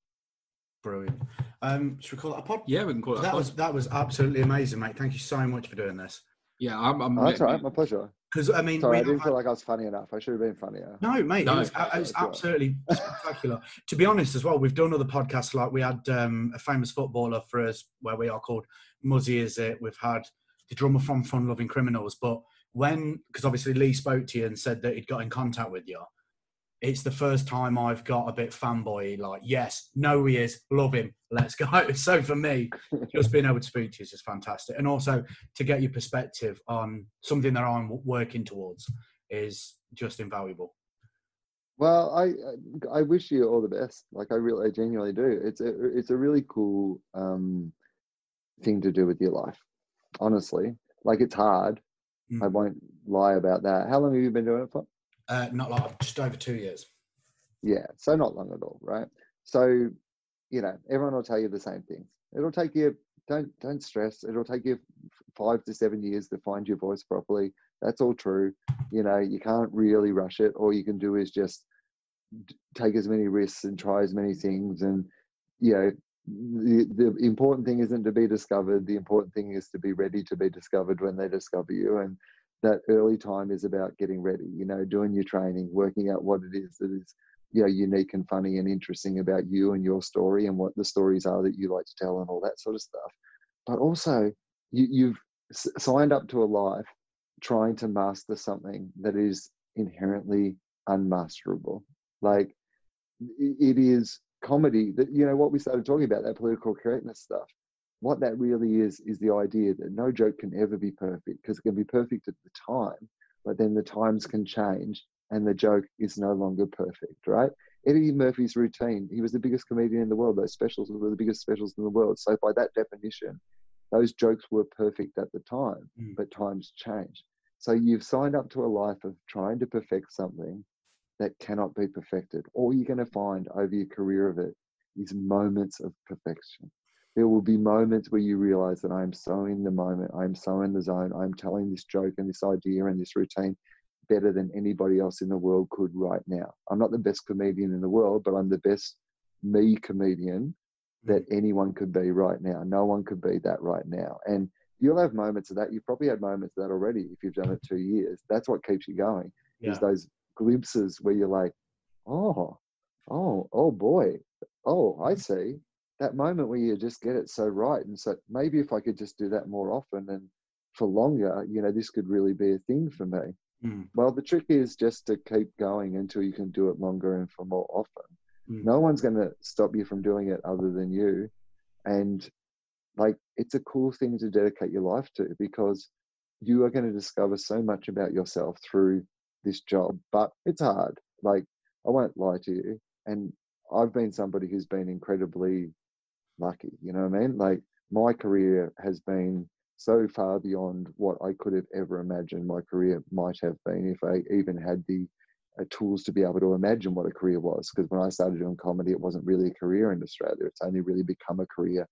Brilliant. Um, should we call that a pod? Yeah, we can call it. a That pod. was that was absolutely amazing, mate. Thank you so much for doing this. Yeah, I'm. I'm oh, that's all right my pleasure Because I mean, sorry we i didn't had- feel like i was funny enough i should have been funnier No, mate, No. it was, it was That's absolutely spectacular. To be honest, as well, we've done other podcasts. Like we had um, a famous footballer for us, where we are called Muzzy. Is it? We've had the drummer from Fun Loving Criminals. But when, because obviously Lee spoke to you and said that he'd got in contact with you. It's the first time I've got a bit fanboy. Like, yes, know he is, love him, let's go. So for me, just being able to speak to you is just fantastic, and also to get your perspective on something that I'm working towards is just invaluable. Well, I I wish you all the best. Like I really, I genuinely do. It's a it's a really cool um, thing to do with your life. Honestly, like it's hard. Mm. I won't lie about that. How long have you been doing it for? Uh, not like just over two years. Yeah, so not long at all, right? So, you know, everyone will tell you the same things. It'll take you don't don't stress. It'll take you five to seven years to find your voice properly. That's all true. You know, you can't really rush it. All you can do is just take as many risks and try as many things. And you know, the the important thing isn't to be discovered. The important thing is to be ready to be discovered when they discover you. And that early time is about getting ready. You know, doing your training, working out what it is that is you know unique and funny and interesting about you and your story and what the stories are that you like to tell and all that sort of stuff but also you, you've signed up to a life trying to master something that is inherently unmasterable like it is comedy that you know what we started talking about that political correctness stuff what that really is is the idea that no joke can ever be perfect because it can be perfect at the time but then the times can change and the joke is no longer perfect, right? Eddie Murphy's routine, he was the biggest comedian in the world. Those specials were the biggest specials in the world. So, by that definition, those jokes were perfect at the time, Mm. but times change. So you've signed up to a life of trying to perfect something that cannot be perfected. All you're going to find over your career of it is moments of perfection. There will be moments where you realize that I'm so in the moment, I'm so in the zone, I'm telling this joke and this idea and this routine better than anybody else in the world could right now. I'm not the best comedian in the world, but I'm the best me comedian that mm. anyone could be right now. No one could be that right now. And you'll have moments of that. You've probably had moments of that already if you've done it two years. That's what keeps you going. Yeah. Is those glimpses where you're like, oh, oh, oh boy, oh, I see. That moment where you just get it so right. And so maybe if I could just do that more often and for longer, you know, this could really be a thing for me. Mm. Well, the trick is just to keep going until you can do it longer and for more often. Mm. No one's going to stop you from doing it other than you. And like, it's a cool thing to dedicate your life to because you are going to discover so much about yourself through this job, but it's hard. Like, I won't lie to you. And I've been somebody who's been incredibly lucky, you know what I mean? Like, my career has been so far beyond what I could have ever imagined my career might have been if I even had the uh, tools to be able to imagine what a career was. Because when I started doing comedy, it wasn't really a career in Australia. It's only really become a career,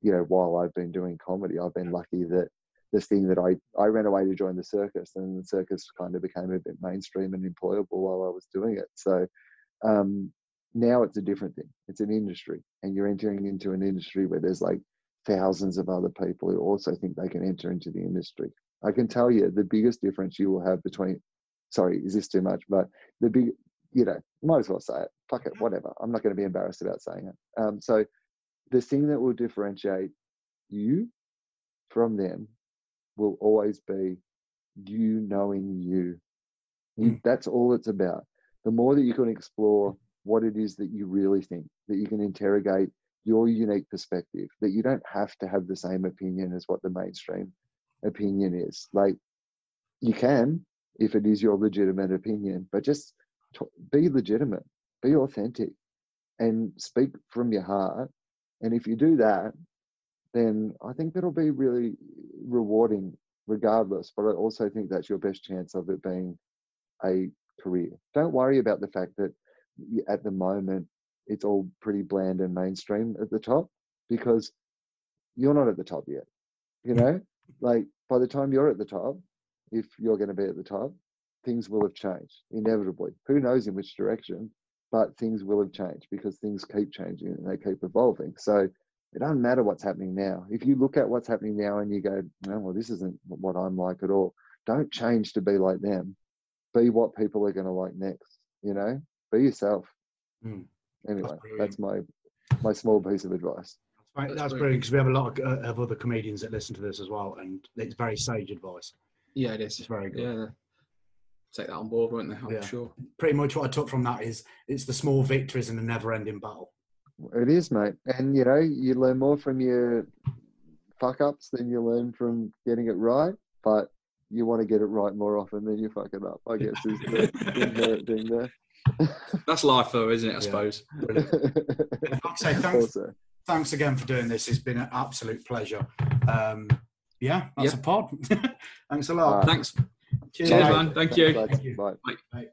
you know, while I've been doing comedy. I've been lucky that this thing that I, I ran away to join the circus and the circus kind of became a bit mainstream and employable while I was doing it. So um, now it's a different thing. It's an industry and you're entering into an industry where there's like thousands of other people who also think they can enter into the industry. I can tell you the biggest difference you will have between, sorry, is this too much? But the big, you know, might as well say it. Fuck it, whatever. I'm not going to be embarrassed about saying it. Um, so the thing that will differentiate you from them will always be you knowing you. you mm. that's all it's about. The more that you can explore mm. what it is that you really think, that you can interrogate your unique perspective, that you don't have to have the same opinion as what the mainstream opinion is. Like you can, if it is your legitimate opinion, but just t- be legitimate, be authentic, and speak from your heart. And if you do that, then I think that'll be really rewarding regardless. But I also think that's your best chance of it being a career. Don't worry about the fact that at the moment it's all pretty bland and mainstream at the top because you're not at the top yet. You know, like by the time you're at the top, if you're going to be at the top, things will have changed inevitably. Who knows in which direction, but things will have changed because things keep changing and they keep evolving. So it doesn't matter what's happening now. If you look at what's happening now and you go, oh, well, this isn't what I'm like at all, don't change to be like them. Be what people are going to like next. You know, be yourself. Mm. Anyway, brilliant. that's my my small piece of advice. Right, That's that's brilliant. brilliant because we have a lot of, uh, of other comedians that listen to this as well, and it's very sage advice. Yeah, it is. It's very good. Yeah. Take that on board, won't they? I'm Yeah. sure. Pretty much what I took from that is it's the small victories in a never-ending battle. It is, mate. And you know, you learn more from your fuck ups than you learn from getting it right. But you want to get it right more often than you fuck it up. I guess is the inherent thing there. That's life, though, isn't it? I Yeah. suppose. Brilliant. Like say, thanks, also, thanks again for doing this. It's been an absolute pleasure. Um, yeah, that's Yeah. a pod. thanks a lot. Uh, Thanks. Cheers, Cheers, man. Thank you. Thank you. Bye. Bye.